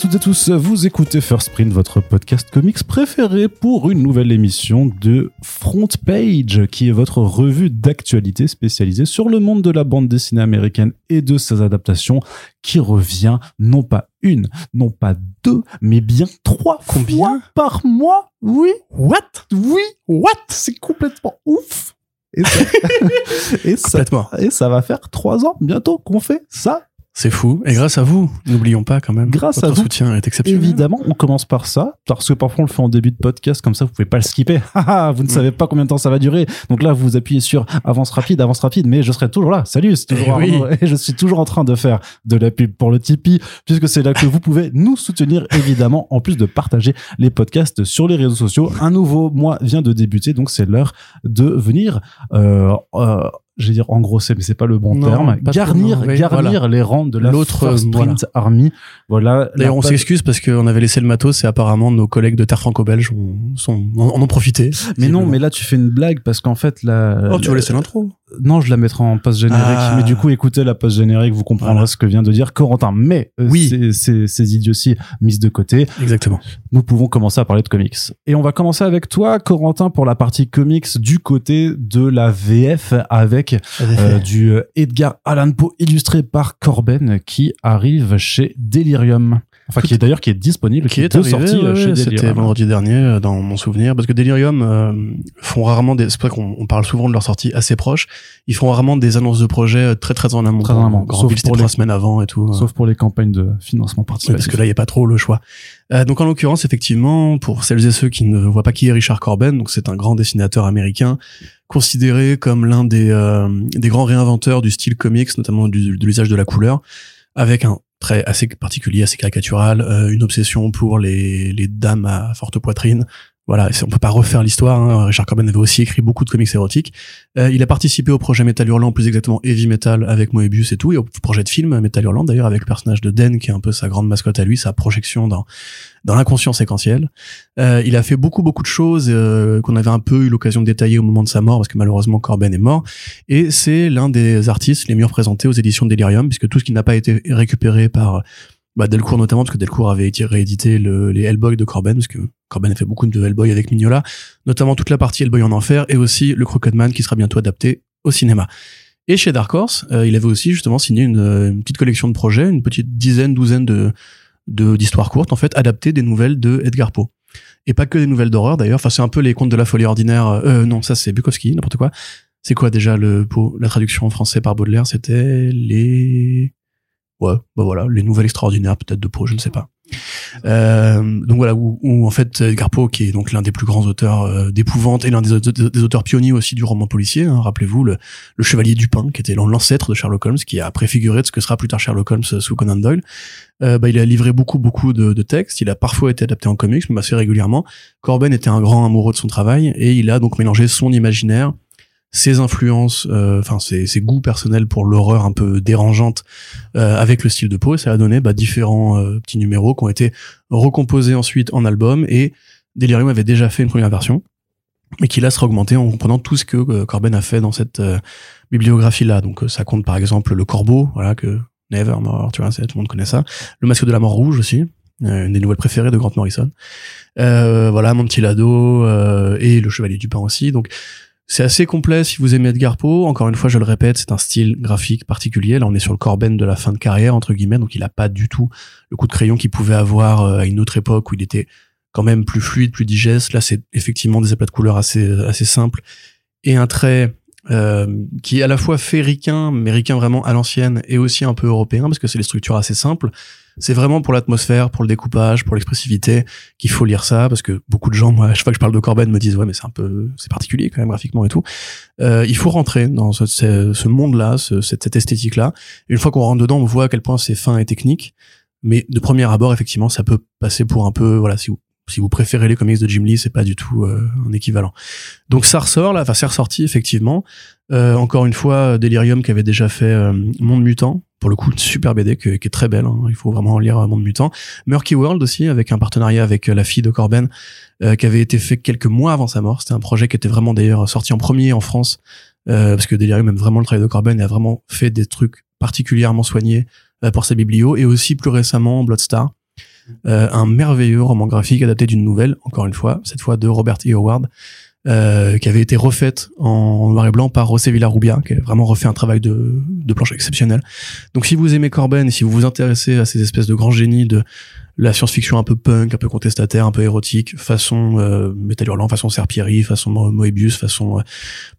Toutes et tous, vous écoutez First Print, votre podcast comics préféré pour une nouvelle émission de Front Page, qui est votre revue d'actualité spécialisée sur le monde de la bande dessinée américaine et de ses adaptations, qui revient non pas une, non pas deux, mais bien trois Combien fois par mois. Oui, What? Oui, what? C'est complètement ouf. Et ça, et, ça, Complètement. et ça va faire trois ans bientôt qu'on fait ça C'est fou. Et grâce à vous, n'oublions pas quand même. Grâce à votre vous. soutien est exceptionnel. Évidemment, on commence par ça, parce que parfois on le fait en début de podcast, comme ça vous pouvez pas le skipper. Vous ne Mm. savez pas combien de temps ça va durer. Donc là, vous appuyez sur avance rapide, avance rapide, mais je serai toujours là. Salut, c'est toujours Eh oui. Et je suis toujours en train de faire de la pub pour le Tipeee, puisque c'est là que vous pouvez nous soutenir, évidemment, en plus de partager les podcasts sur les réseaux sociaux. Un nouveau mois vient de débuter, donc c'est l'heure de venir, euh, euh, je vais dire engrosser, mais c'est pas le bon Non, terme, garnir, garnir voilà. les rangs de la L'autre, First euh, voilà. Print Army. Voilà. D'ailleurs, on s'excuse parce qu'on avait laissé le matos et apparemment nos collègues de Terre Franco-Belge ont- sont, en, ont profité. Mais non, mais là tu fais une blague parce qu'en fait la. Oh, tu veux laisser l'intro Non, je la mettrai en post générique. Ah. Mais du coup, écoutez la post générique, vous comprendrez Voilà. ce que vient de dire Corentin. Mais euh, Oui. ces idioties mises de côté, Exactement. nous pouvons commencer à parler de comics. Et on va commencer avec toi, Corentin, pour la partie comics du côté de la VF avec euh, du euh, Edgar Allan Poe illustré par Corben qui arrive chez Delirium. Enfin, qui est d'ailleurs qui est disponible, qui est de arrivé, sortie ouais, chez c'était vendredi dernier euh, dans mon souvenir parce que Delirium euh, font rarement des c'est pour ça qu'on on parle souvent de leur sortie assez proche ils font rarement des annonces de projets euh, très très en amont Très en amont, sauf pour trois les- semaines avant et tout euh. Sauf pour les campagnes de financement participatif. parce que là, il n'y a pas trop le choix. Euh, donc, en l'occurrence, effectivement, pour celles et ceux qui ne voient pas qui est Richard Corben, donc c'est un grand dessinateur américain, considéré comme l'un des, euh, des grands réinventeurs du style comics, notamment du, de l'usage de la couleur, avec un trait assez particulier, assez caricatural, euh, une obsession pour les, les dames à forte poitrine. Voilà, on peut pas refaire l'histoire. hein. Richard Corben avait aussi écrit beaucoup de comics érotiques. Euh, il a participé au projet Metal Hurlant, plus exactement Heavy Metal avec Moebius et tout, et au projet de film Metal Hurlant d'ailleurs avec le personnage de Den qui est un peu sa grande mascotte à lui, sa projection dans dans l'inconscient séquentiel. Euh, il a fait beaucoup beaucoup de choses euh, qu'on avait un peu eu l'occasion de détailler au moment de sa mort parce que malheureusement Corben est mort et c'est l'un des artistes les mieux représentés aux éditions Delirium puisque tout ce qui n'a pas été récupéré par bah, Delcourt notamment parce que Delcourt avait réédité le, les Hellboy de Corben parce que Corben a fait beaucoup de Hellboy avec Mignola notamment toute la partie Hellboy en enfer et aussi le Crooked Man qui sera bientôt adapté au cinéma. Et chez Dark Horse, euh, il avait aussi justement signé une, euh, une petite collection de projets, une petite dizaine, douzaine de d'histoires courtes en fait, adaptées des nouvelles de Edgar Poe. Et pas que des nouvelles d'horreur d'ailleurs. Enfin, c'est un peu les contes de la folie ordinaire. Euh, non, ça c'est Bukowski, n'importe quoi. C'est quoi déjà le La traduction en français par Baudelaire, c'était les ouais, bah voilà, les nouvelles extraordinaires peut-être de Poe, je ne sais pas. Euh, donc voilà, où, où, en fait Edgar Poe, qui est donc l'un des plus grands auteurs euh, d'épouvante et l'un des, des auteurs pionniers aussi du roman policier, hein, rappelez-vous le, le Chevalier Dupin, qui était l'ancêtre de Sherlock Holmes, qui a préfiguré de ce que sera plus tard Sherlock Holmes sous Conan Doyle. Euh, bah, il a livré beaucoup beaucoup de, de textes. Il a parfois été adapté en comics, mais assez régulièrement. Corben était un grand amoureux de son travail et il a donc mélangé son imaginaire, ses influences, euh, enfin ses, ses goûts personnels pour l'horreur un peu dérangeante euh, avec le style de Poe. Et ça a donné bah, différents euh, petits numéros qui ont été recomposés ensuite en album et Delirium avait déjà fait une première version mais qui là sera augmenté en comprenant tout ce que euh, Corben a fait dans cette euh, bibliographie là. Donc euh, ça compte par exemple le Corbeau, voilà que Nevermore, tu vois, tout le monde connaît ça. Le Masque de la Mort Rouge aussi, euh, une des nouvelles préférées de Grant Morrison. Euh, voilà, Mon Petit Lado euh, et Le Chevalier du Pain aussi. Donc c'est assez complet si vous aimez Edgar Poe. Encore une fois, je le répète, c'est un style graphique particulier. Là, on est sur le Corben de la fin de carrière entre guillemets, donc il a pas du tout le coup de crayon qu'il pouvait avoir euh, à une autre époque où il était quand même plus fluide, plus digeste. Là, c'est effectivement des aplats de couleurs assez assez simples et un trait euh, qui est à la fois fait ricain, mais ricain vraiment à l'ancienne, et aussi un peu européen, parce que c'est des structures assez simples. C'est vraiment pour l'atmosphère, pour le découpage, pour l'expressivité qu'il faut lire ça, parce que beaucoup de gens, moi, à chaque fois que je parle de Corben, me disent ouais, mais c'est un peu, c'est particulier quand même graphiquement et tout. Euh, il faut rentrer dans ce, ce, ce monde-là, ce, cette, cette esthétique-là. Une fois qu'on rentre dedans, on voit à quel point c'est fin et technique. Mais de premier abord, effectivement, ça peut passer pour un peu, voilà, si vous si vous préférez les comics de Jim Lee, c'est pas du tout euh, un équivalent. Donc ça ressort là, enfin c'est ressorti effectivement. Euh, encore une fois, Delirium qui avait déjà fait euh, Monde Mutant, pour le coup une super BD qui est très belle. hein. Il faut vraiment lire euh, Monde Mutant. Murky World aussi avec un partenariat avec euh, la fille de Corben euh, qui avait été fait quelques mois avant sa mort. C'était un projet qui était vraiment d'ailleurs sorti en premier en France parce que Delirium aime vraiment le travail de Corben et a vraiment fait des trucs particulièrement soignés pour sa biblio, et aussi plus récemment Bloodstar, euh, un merveilleux roman graphique adapté d'une nouvelle, encore une fois, cette fois de Robert E. Howard, euh, qui avait été refaite en noir et blanc par José Villarrubia, qui a vraiment refait un travail de, de planche exceptionnel. Donc si vous aimez Corben si vous vous intéressez à ces espèces de grands génies de la science-fiction un peu punk, un peu contestataire, un peu érotique, façon euh, Hurlant, façon Serpieri, façon Moebius, façon euh,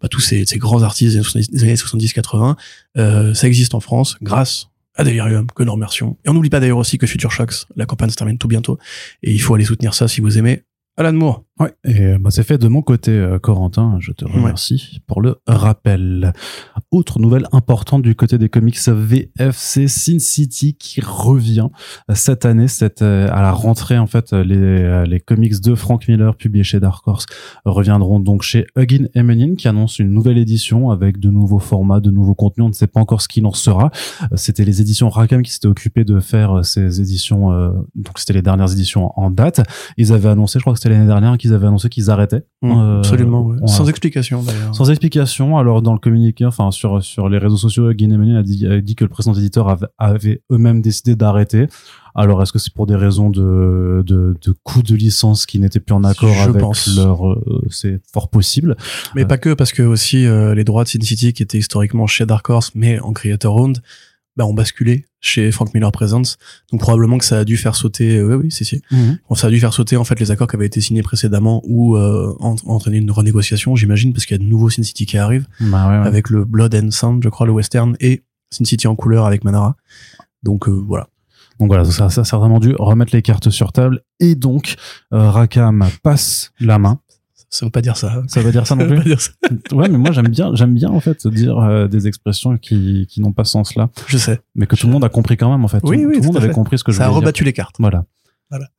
bah, tous ces, ces grands artistes des années 70-80, euh, ça existe en France grâce à Delirium, que nous remercions. Et on n'oublie pas d'ailleurs aussi que Future Shocks, la campagne se termine tout bientôt, et il faut aller soutenir ça si vous aimez Alan Moore. Ouais, et bah, c'est fait de mon côté, euh, Corentin. Je te remercie pour le rappel. Autre nouvelle importante du côté des comics VF, c'est Sin City qui revient cette année, cette, euh, à la rentrée en fait. Les, euh, les comics de Frank Miller publiés chez Dark Horse reviendront donc chez Huggin Emenin qui annonce une nouvelle édition avec de nouveaux formats, de nouveaux contenus. On ne sait pas encore ce qu'il en sera. C'était les éditions Rackham qui s'étaient occupées de faire ces éditions. donc c'était les dernières éditions en date. Ils avaient annoncé, je crois que c'était l'année dernière, qu'ils avaient annoncé qu'ils arrêtaient. Mmh, Euh, absolument, ouais. sans explication d'ailleurs. Sans explication, alors dans le communiqué, enfin sur sur les réseaux sociaux, Guinémenin a dit, a dit que le précédent éditeur avait, avait eux-mêmes décidé d'arrêter. Alors est-ce que c'est pour des raisons de de, de coût de licence qui n'étaient plus en accord Je avec pense. leur, euh, c'est fort possible. Mais pas que, parce que aussi euh, les droits de Sin City, qui étaient historiquement chez Dark Horse, mais en Creator Owned, bah, ont basculé chez Frank Miller Presents. Donc probablement que ça a dû faire sauter, euh, oui, oui, si, si. Bon, ça a dû faire sauter en fait les accords qui avaient été signés précédemment ou euh, en- entraîner une renégociation, j'imagine, parce qu'il y a de nouveaux Sin City qui arrivent, Bah ouais, ouais. avec le Blood and Sound, je crois, le western, et Sin City en couleur avec Manara. Donc euh, voilà. Donc voilà, ça, ça a certainement dû remettre les cartes sur table et donc Rakam passe la main. Ça veut pas dire ça. Ça veut dire ça non Ça plus pas dire ça. Ouais, mais moi j'aime bien, j'aime bien en fait dire euh, des expressions qui qui n'ont pas ce sens là, Je sais. mais que tout le monde a compris quand même en fait. Oui, tout, oui, tout le monde avait fait. compris ce que je Ça a voulais dire. rebattu les cartes. Voilà. Voilà.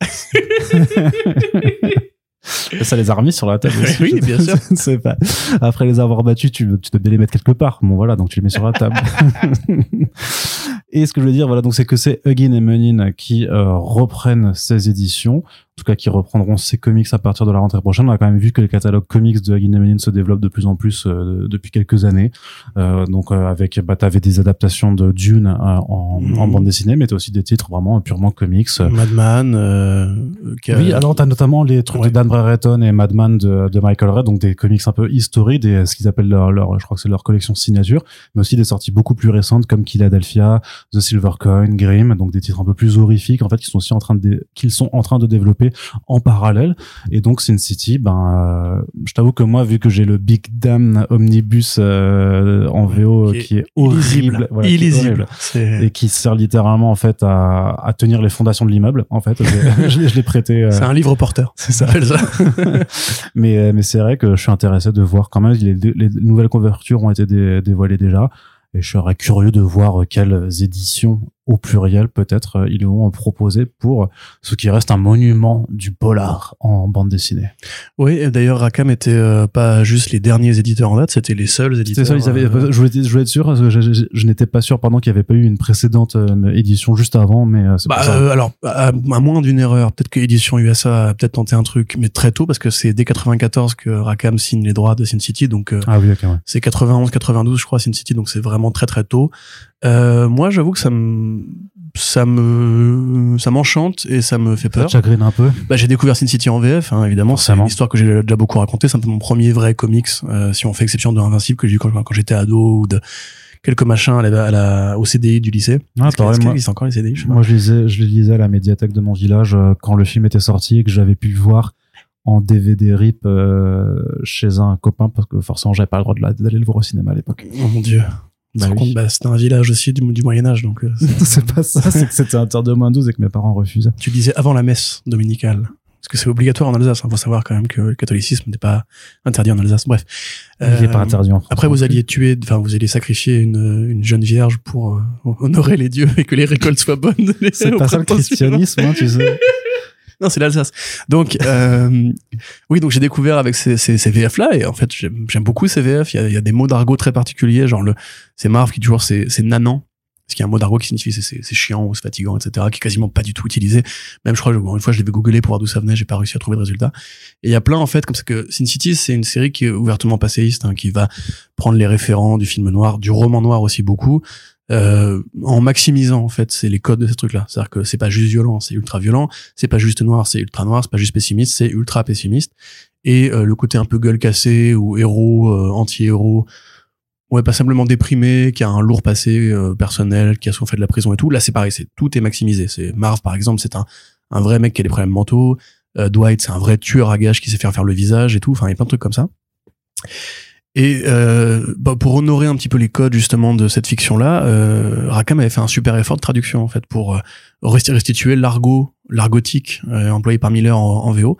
ça les a remis sur la table aussi. Oui, bien sûr. Sais pas. Après les avoir battus, tu, tu bien les mettre quelque part. Bon voilà, donc tu les mets sur la table. et ce que je veux dire, voilà, donc c'est que c'est Huggin et Menin qui euh, reprennent ces éditions, en tout cas qui reprendront ces comics à partir de la rentrée prochaine. On a quand même vu que le catalogue comics de Menin se développe de plus en plus euh, depuis quelques années. Euh, donc euh, avec, bah t'avais des adaptations de Dune euh, en, Mhm. en bande dessinée, mais t'as aussi des titres vraiment purement comics. Madman, euh, a- Oui, alors t'as notamment les trucs Ouais. de Dan Brereton et Madman de, de Michael Red, donc des comics un peu historiques, des, ce qu'ils appellent leur, leur, je crois que c'est leur collection signature, mais aussi des sorties beaucoup plus récentes comme Philadelphia, The Silver Coin, Grimm, donc des titres un peu plus horrifiques en fait qui sont aussi en train de qu'ils sont en train de développer en parallèle. Et donc Sin City, ben, euh, je t'avoue que moi vu que j'ai le Big Damn Omnibus euh, en VO Qui est qui est horrible, voilà, qui est illisible. horrible C'est et qui sert littéralement en fait à, à tenir les fondations de l'immeuble en fait je, je l'ai- prêté euh, c'est un livre porteur. c'est ça. ça. mais mais c'est vrai que je suis intéressé de voir quand même les, les nouvelles couvertures ont été dé- dévoilées déjà et je serais curieux de voir quelles éditions au pluriel peut-être euh, ils vont proposer pour ce qui reste un monument du polar en bande dessinée. Oui, d'ailleurs, Rackham était euh, pas juste les derniers éditeurs en date, c'était les seuls éditeurs. C'est ça, ils avaient, euh, je, voulais, je voulais être sûr, parce que je, je- je n'étais pas sûr pendant qu'il n'y avait pas eu une précédente euh, édition juste avant, mais c'est Bah, ça. euh, alors, à, à moins d'une erreur, peut-être que l'édition USA a peut-être tenté un truc, mais très tôt, parce que c'est dès 94 que Rackham signe les droits de Sin City, donc euh, Ah oui, ouais. c'est 91, 92, je crois, Sin City, donc c'est vraiment très très tôt. Euh, moi, j'avoue que ça me, ça me, ça m'enchante et ça me fait Ça peur. te chagrine un peu. Bah, j'ai découvert Sin City en VF, hein, évidemment. C'est une histoire que j'ai déjà beaucoup racontée. C'est un peu mon premier vrai comics, euh, si on fait exception de Invincible que j'ai eu quand, quand j'étais ado ou de quelques machins à la, à la- au CDI du lycée. Ah, pareil, moi- encore les CDI je sais pas. Moi, je lisais, je les lisais à la médiathèque de mon village euh, quand le film était sorti et que j'avais pu le voir en DVD rip euh, chez un copain parce que forcément j'avais pas le droit d'aller le voir au cinéma à l'époque. Oh mon dieu. Bah oui. bah, c'était un village aussi du, du Moyen Âge, donc euh, c'est- pas ça, c'est que c'était interdit au moins 12 et que mes parents refusaient. tu disais avant la messe dominicale. Parce que c'est obligatoire en Alsace. Il faut savoir quand même que le catholicisme n'est pas interdit en Alsace. Bref. Il est Euh, pas interdit en France. Après, vous alliez tuer, enfin, vous alliez sacrifier une, une jeune vierge pour euh, honorer les dieux et que les récoltes soient bonnes. C'est pas ça le christianisme, hein, tu sais. Non, c'est l'Alsace. Donc, euh, oui, donc j'ai découvert avec ces, ces, ces VF là, et en fait, j'aime beaucoup ces VF. Il y a, y a des mots d'argot très particuliers, genre le, c'est Marv qui toujours c'est, c'est nanant. Ce qui est un mot d'argot qui signifie c'est chiant ou c'est fatigant, etc., qui est quasiment pas du tout utilisé. Même, je crois, une fois, je l'avais googlé pour voir d'où ça venait, j'ai pas réussi à trouver de résultat. Et il y a plein, en fait, comme ça que Sin City, c'est une série qui est ouvertement passéiste, hein, qui va prendre les référents du film noir, du roman noir aussi beaucoup, euh, en maximisant en fait c'est les codes de ce truc là c'est à dire que c'est pas juste violent c'est ultra violent. C'est pas juste noir c'est ultra noir. C'est pas juste pessimiste c'est ultra pessimiste. Et euh, le côté un peu gueule cassée ou héros euh, anti-héros ouais pas simplement déprimé qui a un lourd passé euh, personnel qui a souvent fait de la prison et tout. Là c'est pareil c'est tout est maximisé. C'est Marv par exemple c'est un un vrai mec qui a des problèmes mentaux. Euh, Dwight c'est un vrai tueur à gages qui sait faire faire le visage et tout. Enfin il y a plein de trucs comme ça et euh, bah, pour honorer un petit peu les codes justement de cette fiction-là, euh, Rackham avait fait un super effort de traduction en fait pour euh, resti- restituer l'argot, l'argotique euh, employé par Miller en, VO.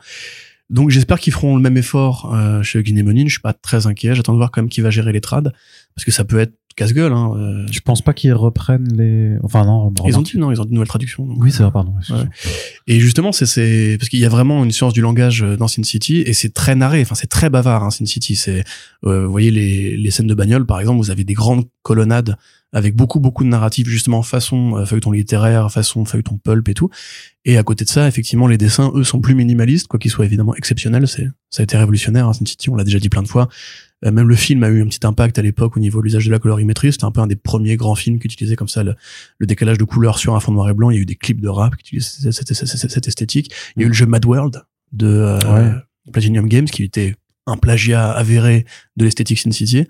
Donc j'espère qu'ils feront le même effort euh, chez Guinemonin. Je suis pas très inquiet. J'attends de voir quand même qui va gérer les trades parce que ça peut être casse-gueule. Hein. euh. Je pense pas qu'ils reprennent les. Enfin non. Ils ont dit non, ils ont une nouvelle traduction. donc. Oui, c'est vrai, pardon. Et justement, c'est c'est parce qu'il y a vraiment une science du langage euh, dans Sin City et c'est très narré. Enfin, c'est très bavard. Hein, Sin City, c'est euh, vous voyez les les scènes de bagnole, par exemple, vous avez des grandes colonnades avec beaucoup beaucoup de narratifs justement façon euh, feuilleton littéraire, façon feuilleton pulp et tout. Et à côté de ça, effectivement, les dessins eux sont plus minimalistes, quoi qu'ils soient évidemment exceptionnels. C'est ça a été révolutionnaire. Hein, City, on l'a déjà dit plein de fois. Euh, même le film a eu un petit impact à l'époque au niveau de l'usage de la colorimétrie. C'était un peu un des premiers grands films qui utilisait comme ça le, le décalage de couleurs sur un fond noir et blanc. Il y a eu des clips de rap qui utilisaient cette, cette- cette- cette esthétique. Il y a eu le jeu Mad World de euh, Ouais. Platinum Games qui était un plagiat avéré de l'esthétique Sin City.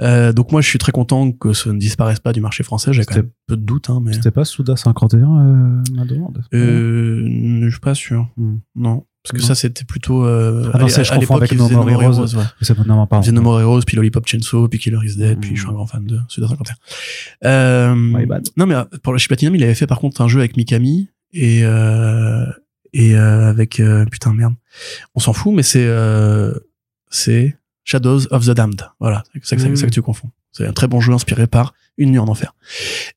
Euh, donc moi je suis très content que ce ne disparaisse pas du marché français. J'ai quand même peu de doutes, hein, mais C'était pas Souda 51, euh, ma demande euh, je suis pas sûr. Hmm. Non, parce que Non. ça c'était plutôt. Euh, Ah non, c'est- je à confonds l'époque, avec No More Heroes. Heroes, ouais. Non, pardon. Ils No More Heroes, puis Lollipop Chainsaw, puis Killer is Dead, puis Hmm. je suis un grand fan de Suda 51. Euh, My bad. non mais euh, pour le chez Platinum, il avait fait par contre un jeu avec Mikami et euh, et euh, avec euh, putain merde, on s'en fout, mais c'est euh, c'est Shadows of the Damned. Voilà, c'est ça, ça que tu confonds. C'est un très bon jeu inspiré par Une nuit en enfer.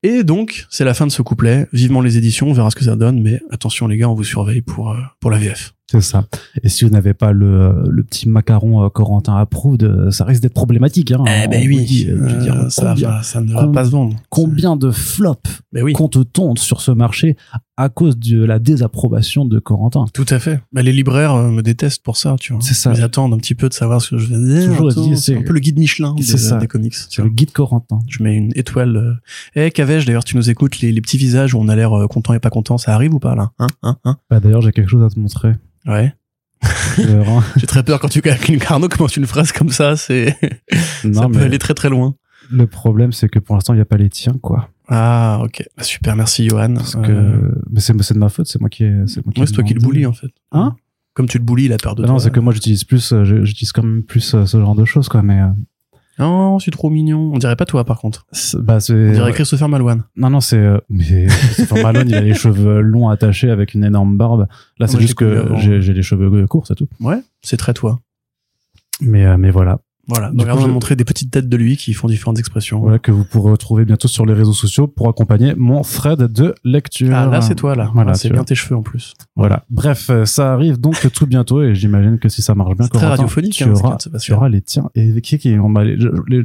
Et donc, c'est la fin de ce couplet. Vivement les éditions, on verra ce que ça donne, mais attention les gars, on vous surveille pour euh, pour la VF. C'est ça. Et si vous n'avez pas le, le petit macaron euh, Corentin approved, ça risque d'être problématique. Hein, Eh ben oui, dit, euh, dire, euh, ça, combien, va, ça ne va pas se vendre. combien de flops Ben oui, compte-t-on sur ce marché à cause de la désapprobation de Corentin? Tout à fait. Ben, les libraires euh, me détestent pour ça, tu vois. C'est ça. Ils attendent un petit peu de savoir ce que je vais dire. Toujours Attends, dit, c'est un peu le guide Michelin des, ça. des comics. C'est le guide Corentin. Je mets une étoile. Euh. Eh, Cavège, d'ailleurs, tu nous écoutes, les, les petits visages où on a l'air euh, content et pas content, ça arrive ou pas, là Hein Hein Hein? Bah, D'ailleurs, j'ai quelque chose à te montrer. Ouais. J'ai très peur quand tu calcules Carnot, comment une phrase comme ça, c'est non, ça peut aller très très loin. le problème, c'est que pour l'instant, il n'y a pas les tiens, quoi. Ah, ok. Bah, super, merci, Johan. Parce Euh, mais c'est de ma faute, c'est moi qui ai- c'est moi qui ouais, c'est toi qui le bully, en fait. Hein? Comme tu le bullies, il a peur de Bah toi. non, c'est que moi j'utilise plus, j'utilise quand même plus ce genre de choses, quoi. Mais euh, Non, c'est trop mignon. On dirait pas toi, par contre. c'est- bah On c'est dirait Christopher Malouane. non non c'est euh, mais Christopher Malone, il a les cheveux longs attachés avec une énorme barbe. Là, c'est Ouais, juste que j'ai les cheveux courts, c'est tout. Ouais, c'est très toi. Mais euh, mais voilà, Voilà. Du Donc, coup, on va je- montrer des petites têtes de lui qui font différentes expressions. voilà que vous pourrez retrouver bientôt sur les réseaux sociaux pour accompagner mon thread de lecture. Ah, là, c'est toi, là. Voilà, c'est bien tes cheveux, en plus. Voilà. Bref, euh, ça arrive donc tout bientôt et j'imagine que si ça marche bien, très radiophonique, tu hein, auras, tu auras les tiens. Et qui qui on les- les-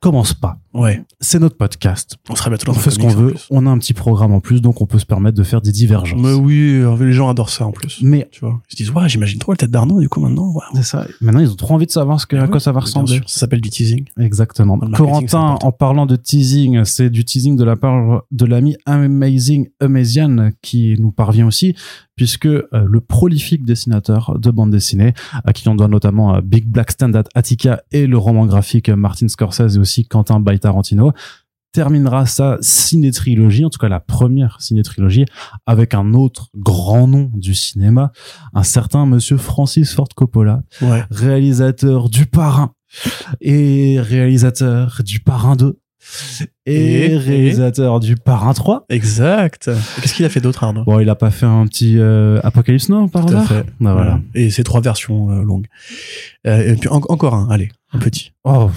commence pas. Ouais. C'est notre podcast. On sera bientôt On fait ce qu'on veut. On a un petit programme en plus, donc on peut se permettre de faire des divergences. Mais oui, euh, les gens adorent ça, en plus. Mais Tu vois. Ils se disent, ouais, j'imagine trop la tête d'Arnaud, du coup, maintenant. C'est ça. Maintenant, ils ont trop envie de savoir ce que, à quoi ça va ressembler. Ça s'appelle du teasing. Exactement. Corentin, en parlant de teasing, c'est du teasing de la part de l'ami Amazing Amazian qui nous parvient aussi, puisque euh, le prolifique dessinateur de bande dessinée, à qui on doit notamment euh, Big Black Stand at Attica et le roman graphique Martin Scorsese et aussi Quentin by Tarantino, terminera sa ciné-trilogie, en tout cas la première ciné-trilogie, avec un autre grand nom du cinéma, un certain monsieur Francis Ford Coppola, Ouais. réalisateur du Parrain et réalisateur du Parrain 2 et, Et- et- réalisateur du Parrain 3. Exact. Qu'est-ce qu'il a fait d'autre, Arnaud? Bon, il a pas fait un petit euh, Apocalypse Now par Tout à fait. Bah, voilà. Et c'est trois versions euh, longues. Euh, et puis en- encore un, allez, un petit. Oh.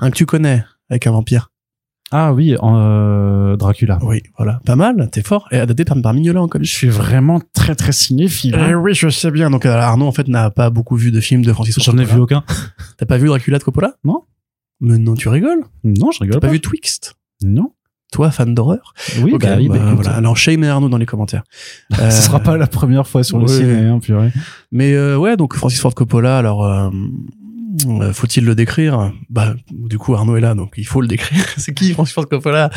Un que tu connais, avec un vampire. Ah oui, euh, Dracula. Oui, voilà. Pas mal, t'es fort. Et adapté par, par Mignola en Je suis vraiment très très cinéphile. Eh hein. oui, je sais bien. Donc euh, Arnaud, en fait, n'a pas beaucoup vu de films de Francis Ford J'en ai vu aucun. T'as pas vu Dracula de Coppola? Non. Mais non, tu rigoles? Non, je rigole T'as pas. pas vu Twixt? Non. Toi, fan d'horreur? Oui, Ok, bah oui, bah, bah, voilà. Alors, shame et Arnaud dans les commentaires. Ce Euh, sera pas la première fois sur le oui. ciné, hein, purée. Mais euh, ouais, donc Francis Ford Coppola, alors Euh, Faut-il le décrire? Bah, du coup, Arnaud est là, donc il faut le décrire. c'est qui Francis Coppola?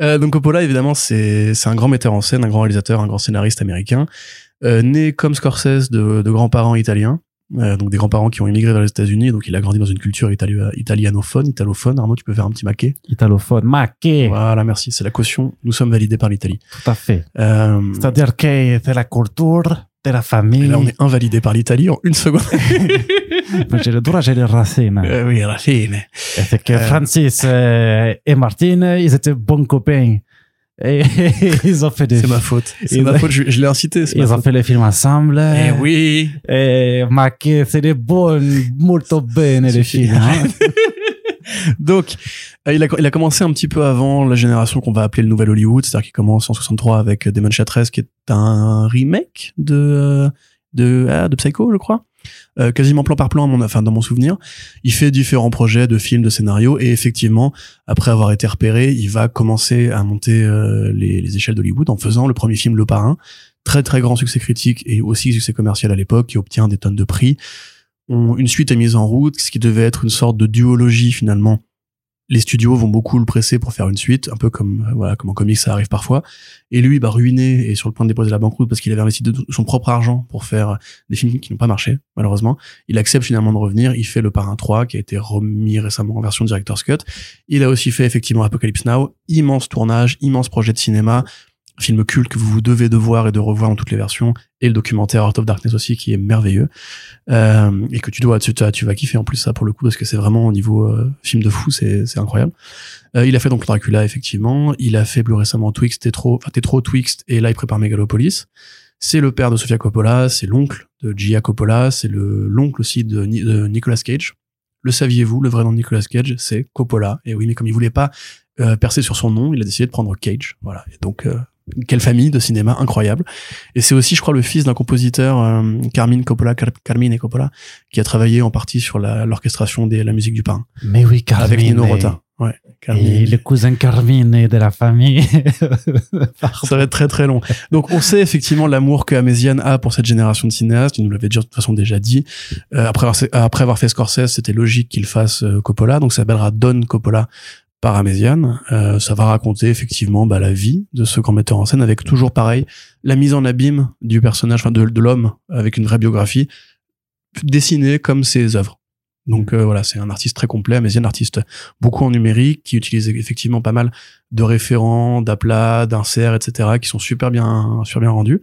Euh, Donc Coppola, évidemment, c'est c'est un grand metteur en scène, un grand réalisateur, un grand scénariste américain, euh, né comme Scorsese de, de grands-parents italiens. Euh, donc des grands-parents qui ont immigré vers les États-Unis, donc il a grandi dans une culture itali italianophone, italophone. Arnaud, tu peux faire un petit maquet? Italophone, maquet. Voilà, merci. C'est la caution. Nous sommes validés par l'Italie. Tout à fait. Euh, C'est-à-dire que c'est la culture de la et famille. là, on est invalidé par l'Italie en une seconde. J'ai le droit, j'ai les racines. Euh, oui, Racine. Et c'est que Euh. Francis euh, et Martine, ils étaient bons copains. Et ils ont fait des C'est ma faute. C'est ma faute. Je, je l'ai incité. Ils ma ont fait les films ensemble. Eh oui. Et Maquet, c'est des bons, molto bene les films. hein. Donc, euh, il a, il a commencé un petit peu avant la génération qu'on va appeler le nouvel Hollywood, c'est-à-dire qu'il commence en 63 avec Demon Chatress, qui est un remake de de ah, de Psycho, je crois, Euh, quasiment plan par plan, enfin dans mon souvenir. Il fait différents projets de films, de scénarios, et effectivement, après avoir été repéré, il va commencer à monter euh, les, les échelles d'Hollywood en faisant le premier film Le Parrain, très très grand succès critique et aussi succès commercial à l'époque, qui obtient des tonnes de prix. Une suite est mise en route, ce qui devait être une sorte de duologie finalement. Les studios vont beaucoup le presser pour faire une suite, un peu comme euh, voilà comme en comics ça arrive parfois. Et lui, bah ruiné et sur le point de déposer la banqueroute parce qu'il avait investi de son propre argent pour faire des films qui n'ont pas marché malheureusement. Il accepte finalement de revenir. Il fait le Parrain 3 qui a été remis récemment en version director's cut. Il a aussi fait effectivement Apocalypse Now, immense tournage, immense projet de cinéma, film culte que vous devez de voir et de revoir dans toutes les versions, et le documentaire Art of Darkness aussi qui est merveilleux euh, et que tu dois tu, tu vas kiffer en plus ça pour le coup parce que c'est vraiment au niveau euh, film de fou c'est incroyable. Euh, il a fait donc Dracula effectivement, il a fait plus récemment Twixt, Tetro, enfin Tetro, Twixt et là il prépare Megalopolis. C'est le père de Sofia Coppola, c'est l'oncle de Gia Coppola, c'est le l'oncle aussi de Nicolas Cage. Le saviez-vous, le vrai nom de Nicolas Cage, c'est Coppola. Et oui, mais comme il voulait pas euh, percer sur son nom, il a décidé de prendre Cage. Voilà. Et donc, euh, quelle famille de cinéma incroyable. Et c'est aussi, je crois, le fils d'un compositeur, euh, Carmine Coppola, Car- Carmine Coppola, qui a travaillé en partie sur l'orchestration de la musique du pain. Mais oui, Carmine. avec Nino Rota. Ouais. Et Carmine. le cousin Carmine de la famille. Ça va être très très long. Donc on sait effectivement l'amour que Amézian a pour cette génération de cinéastes. Il nous l'avait déjà de toute façon déjà dit. Euh, après, avoir, après avoir fait Scorsese, c'était logique qu'il fasse euh, Coppola. Donc ça s'appellera Don Coppola par. Euh, ça va raconter effectivement bah, la vie de ce grand metteur en scène avec toujours pareil la mise en abîme du personnage, enfin de, l'homme avec une vraie biographie dessinée comme ses œuvres. Donc euh, voilà, c'est un artiste très complet, Amézian, artiste beaucoup en numérique, qui utilise effectivement pas mal de référents, d'aplats, d'inserts, etc., qui sont super bien, super bien rendus.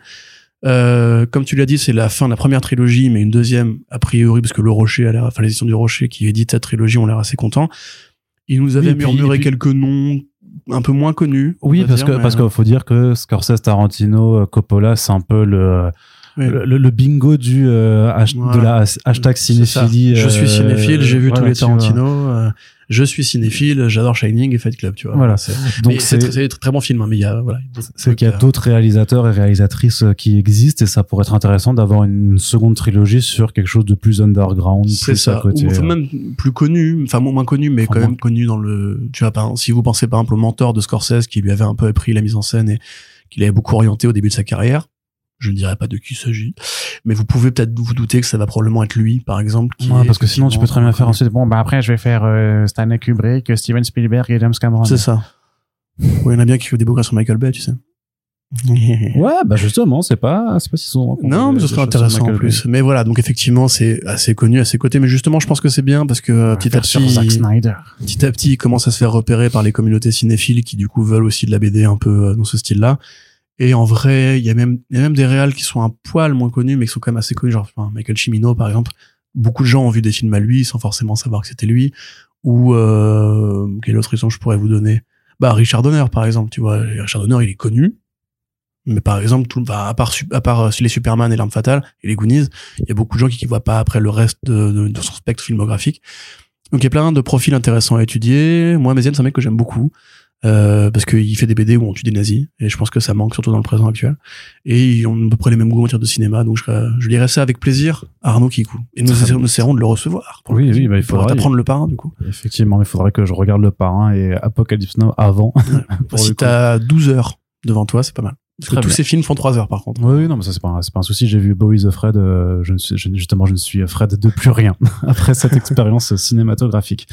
Euh, comme tu l'as dit, c'est la fin de la première trilogie, mais une deuxième a priori, parce que le Rocher a l'air, enfin les éditions du Rocher qui éditent cette trilogie ont l'air assez contents. Il nous avait Oui, murmuré puis- quelques noms un peu moins connus. on Oui, parce dire, que parce qu'il faut dire que Scorsese, Tarantino, euh, Coppola, c'est un peu le Oui. le, bingo du euh, de la has- hashtag cinéphilie. Je suis euh, cinéphile, j'ai vu voilà, tous les. Tarantino. Je suis cinéphile, j'adore Shining et Fight Club, tu vois. Voilà. C'est, Donc c'est, c'est très bon film, hein, mais il y a, voilà. c'est qu'il y a d'autres réalisateurs et réalisatrices euh, qui existent et ça pourrait être intéressant d'avoir une seconde trilogie sur quelque chose de plus underground, C'est plus à ça. côté. Ou enfin, euh. même plus connu, enfin moins connu, mais Enfin, quand moins. même connu dans le. Tu vois, par si vous pensez par exemple au mentor de Scorsese qui lui avait un peu appris la mise en scène et qu'il avait beaucoup orienté au début de sa carrière. Je ne dirais pas de qui il s'agit, mais vous pouvez peut-être vous douter que ça va probablement être lui, par exemple. Qui Ouais, parce que sinon tu peux très bien faire ensuite. Bon, bah après je vais faire euh, Stanley Kubrick, Steven Spielberg et James Cameron. C'est ça. Ouais, il y en a bien qui font des bouquins sur Michael Bay, tu sais. Ouais, bah justement, c'est pas, c'est pas si souvent. Non, mais ce serait intéressant en plus. Mais voilà, donc effectivement, c'est assez connu à ses côtés. Mais justement, je pense que c'est bien parce que euh, petit à petit, Zack Snyder. petit à petit, il commence à se faire repérer par les communautés cinéphiles qui du coup veulent aussi de la BD un peu euh, dans ce style-là. Et en vrai, il y a même, y a même des réals qui sont un poil moins connus, mais qui sont quand même assez connus, genre enfin, Michael Cimino par exemple. Beaucoup de gens ont vu des films à lui sans forcément savoir que c'était lui. Ou euh, quelle autre raison je pourrais vous donner? Bah Richard Donner par exemple, tu vois. Richard Donner, il est connu, mais par exemple, tout, bah, à part, à part euh, les Superman et l'arme fatale et les Goonies, il y a beaucoup de gens qui ne voient pas après le reste de, de- de son spectre filmographique. Donc il y a plein de profils intéressants à étudier. Moi, Méziane, c'est un mec que j'aime beaucoup. Euh, parce qu'il fait des BD où on tue des nazis et je pense que ça manque surtout dans le présent actuel. Et ils ont à peu près les mêmes goûts en matière de cinéma donc je, je lirai ça avec plaisir à Arnaud Kikou et nous essaierons, nous essaierons de le recevoir Oui, oui, bah, il faudra t'apprendre le parrain du coup. Effectivement, il faudrait que je regarde le parrain et Apocalypse Now avant. Pour si t'as 12 heures devant toi c'est pas mal Parce que tous ces films font trois heures par contre. Oui, oui, non, mais ça c'est pas, pas un souci. J'ai vu Bowie the Fred. euh, je ne suis, je- justement, je ne suis Fred de plus rien après cette expérience cinématographique.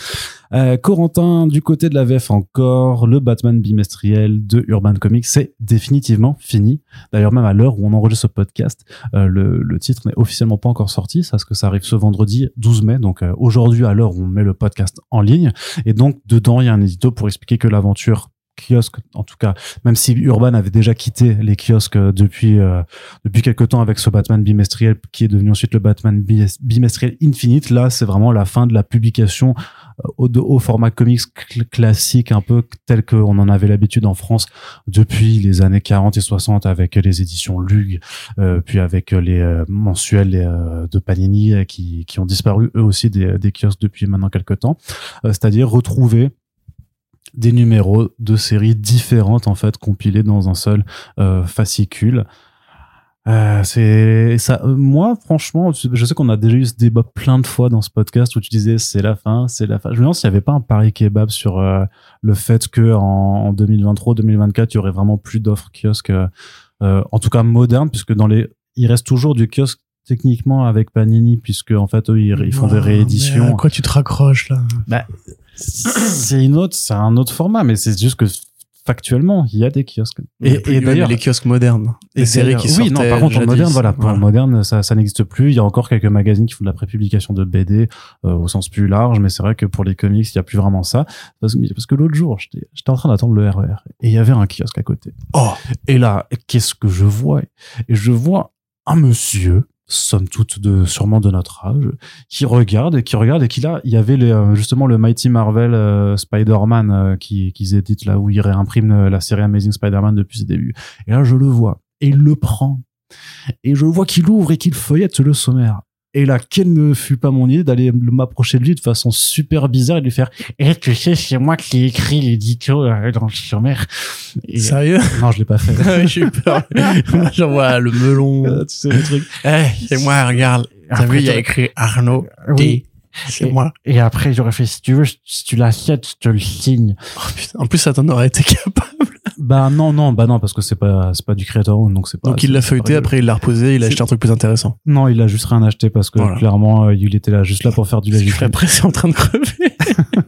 Euh, Corentin, du côté de la VF encore, le Batman bimestriel de Urban Comics, c'est définitivement fini. D'ailleurs, même à l'heure où on enregistre ce podcast, euh, le, le titre n'est officiellement pas encore sorti, parce que ça arrive ce vendredi 12 mai, donc euh, aujourd'hui à l'heure où on met le podcast en ligne. Et donc, dedans, il y a un édito pour expliquer que l'aventure kiosque, en tout cas, même si Urban avait déjà quitté les kiosques euh, depuis euh, depuis quelque temps avec ce Batman bimestriel qui est devenu ensuite le Batman bi- bimestriel Infinite, là, c'est vraiment la fin de la publication euh, au, format comics cl- classique, un peu tel qu'on en avait l'habitude en France depuis les années 40 et 60 avec les éditions Lug, euh, puis avec les euh, mensuels de Panini qui, qui ont disparu eux aussi des, des kiosques depuis maintenant quelques temps. C'est-à-dire retrouver des numéros de séries différentes en fait compilés dans un seul euh, fascicule. Euh, c'est ça. euh, moi, franchement, je sais qu'on a déjà eu ce débat plein de fois dans ce podcast où tu disais c'est la fin, c'est la fin. Je me demande s'il n'y avait pas un pari kebab sur euh, le fait que en, en 2023-2024, il y aurait vraiment plus d'offres kiosques, euh, en tout cas modernes, puisque dans les, il reste toujours du kiosque techniquement avec Panini, puisque en fait eux, ils, ils font des Oh, mais rééditions. À quoi tu te raccroches là? C'est une autre, c'est un autre format, mais c'est juste que factuellement, il y a des kiosques. Et, et d'ailleurs, les kiosques modernes, les séries qui oui, non, par contre, en moderne, voilà, pour en moderne, ça, ça n'existe plus. Il y a encore quelques magazines qui font de la prépublication de BD euh, au sens plus large, mais c'est vrai que pour les comics, il y a plus vraiment ça. Parce que, parce que l'autre jour, j'étais, j'étais en train d'attendre le RER et il y avait un kiosque à côté. Oh, Et là, qu'est-ce que je vois? Et je vois un monsieur, somme toute de sûrement de notre âge, qui regarde et qui regarde et qui là, il y avait les, euh, justement le Mighty Marvel euh, Spider-Man euh, qui qu'ils éditent là où ils réimpriment euh, la série Amazing Spider-Man depuis ses débuts. Et là, je le vois et il le prend et je vois qu'il ouvre et qu'il feuillette le sommaire. Et là, quelle ne fut pas mon idée d'aller m'approcher de lui de façon super bizarre et de lui faire Eh, tu sais, c'est moi qui ai écrit l'édito euh, dans le. Et- sérieux non, je l'ai pas fait. Ah J'ai eu peur. Vois le melon. Euh, tu sais, le truc. Eh, c'est moi, regarde. T'as vu, il y a écrit Arnaud Oui. c'est moi. Et après, j'aurais fait, si tu veux, si tu l'achètes, je te le signe. Oh, putain. En plus, ça t'en aurait été capable. Bah non, non, bah non, parce que c'est pas, c'est pas du creator own, donc c'est pas. Donc il l'a feuilleté, après il l'a reposé, il a acheté un truc plus intéressant. Non, il a juste rien acheté parce que Voilà. clairement, euh, il était là juste là pour faire du légitime. après, c'est en train de crever.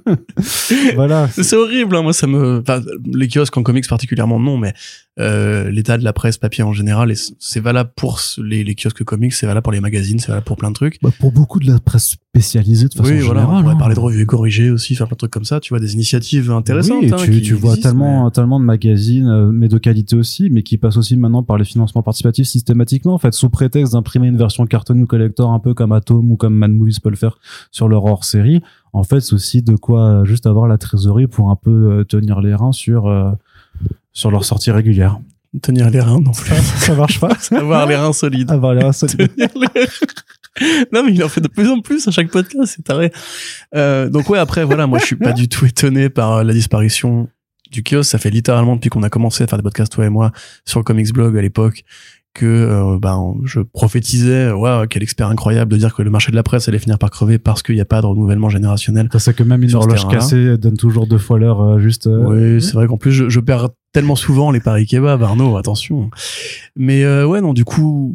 voilà. c'est horrible, hein. moi ça me... Enfin, les kiosques en comics particulièrement, non, mais euh, l'état de la presse papier en général, c'est valable pour les, les kiosques comics, c'est valable pour les magazines, c'est valable pour plein de trucs. Bah, pour beaucoup de la presse spécialisée de façon oui, voilà, générale. on pourrait hein. parler de revues corrigées aussi, faire plein de trucs comme ça, tu vois, des initiatives intéressantes. Oui, et hein, tu, vois tellement, tellement de magazines, euh, mais de qualité aussi, mais qui passent aussi maintenant par les financements participatifs systématiquement, en fait, sous prétexte d'imprimer une version carton ou collector, un peu comme Atom ou comme Mad Movies peut le faire sur leur hors-série. En fait, c'est aussi de quoi euh, juste avoir la trésorerie pour un peu euh, tenir les reins sur, euh, sur leur sortie régulière. Tenir les reins non plus. ça marche pas Avoir les reins solides. Avoir les reins solides. Tenir les reins. non mais il en fait de plus en plus à chaque podcast, c'est taré. Euh, donc ouais après voilà, moi je suis pas du tout étonné par euh, la disparition du kiosque. Ça fait littéralement depuis qu'on a commencé à faire des podcasts toi et moi sur le comics blog à l'époque que euh, ben je prophétisais ouais quel expert incroyable de dire que le marché de la presse allait finir par crever parce qu'il n'y a pas de renouvellement générationnel. Ça, c'est que même une horloge cassée donne toujours deux fois l'heure, euh, juste. euh, Oui, c'est vrai qu'en plus je, je perds tellement souvent les paris kebab, Arnaud, attention. Mais euh, ouais, non, du coup,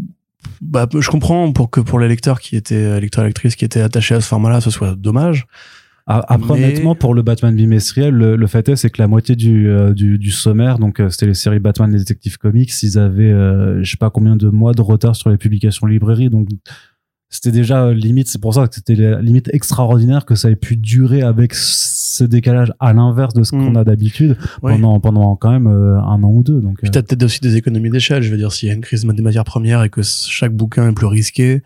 bah, je comprends pour que pour les lecteurs qui étaient euh, lecteurs lectrices qui étaient attachés à ce format-là, ce soit dommage. Après, Mais- honnêtement, pour le Batman bimestriel, le, le fait est, c'est que la moitié du, euh, du, du sommaire, donc euh, c'était les séries Batman, les détectives comics, ils avaient, euh, je sais pas combien de mois de retard sur les publications librairie, donc c'était déjà limite, c'est pour ça que c'était limite extraordinaire que ça ait pu durer avec ce décalage à l'inverse de ce Mm. qu'on a d'habitude pendant, pendant quand même euh, un an ou deux. Donc, euh, Puis t'as peut-être aussi des économies d'échelle. Je veux dire, s'il y a une crise des matières premières et que chaque bouquin est plus risqué,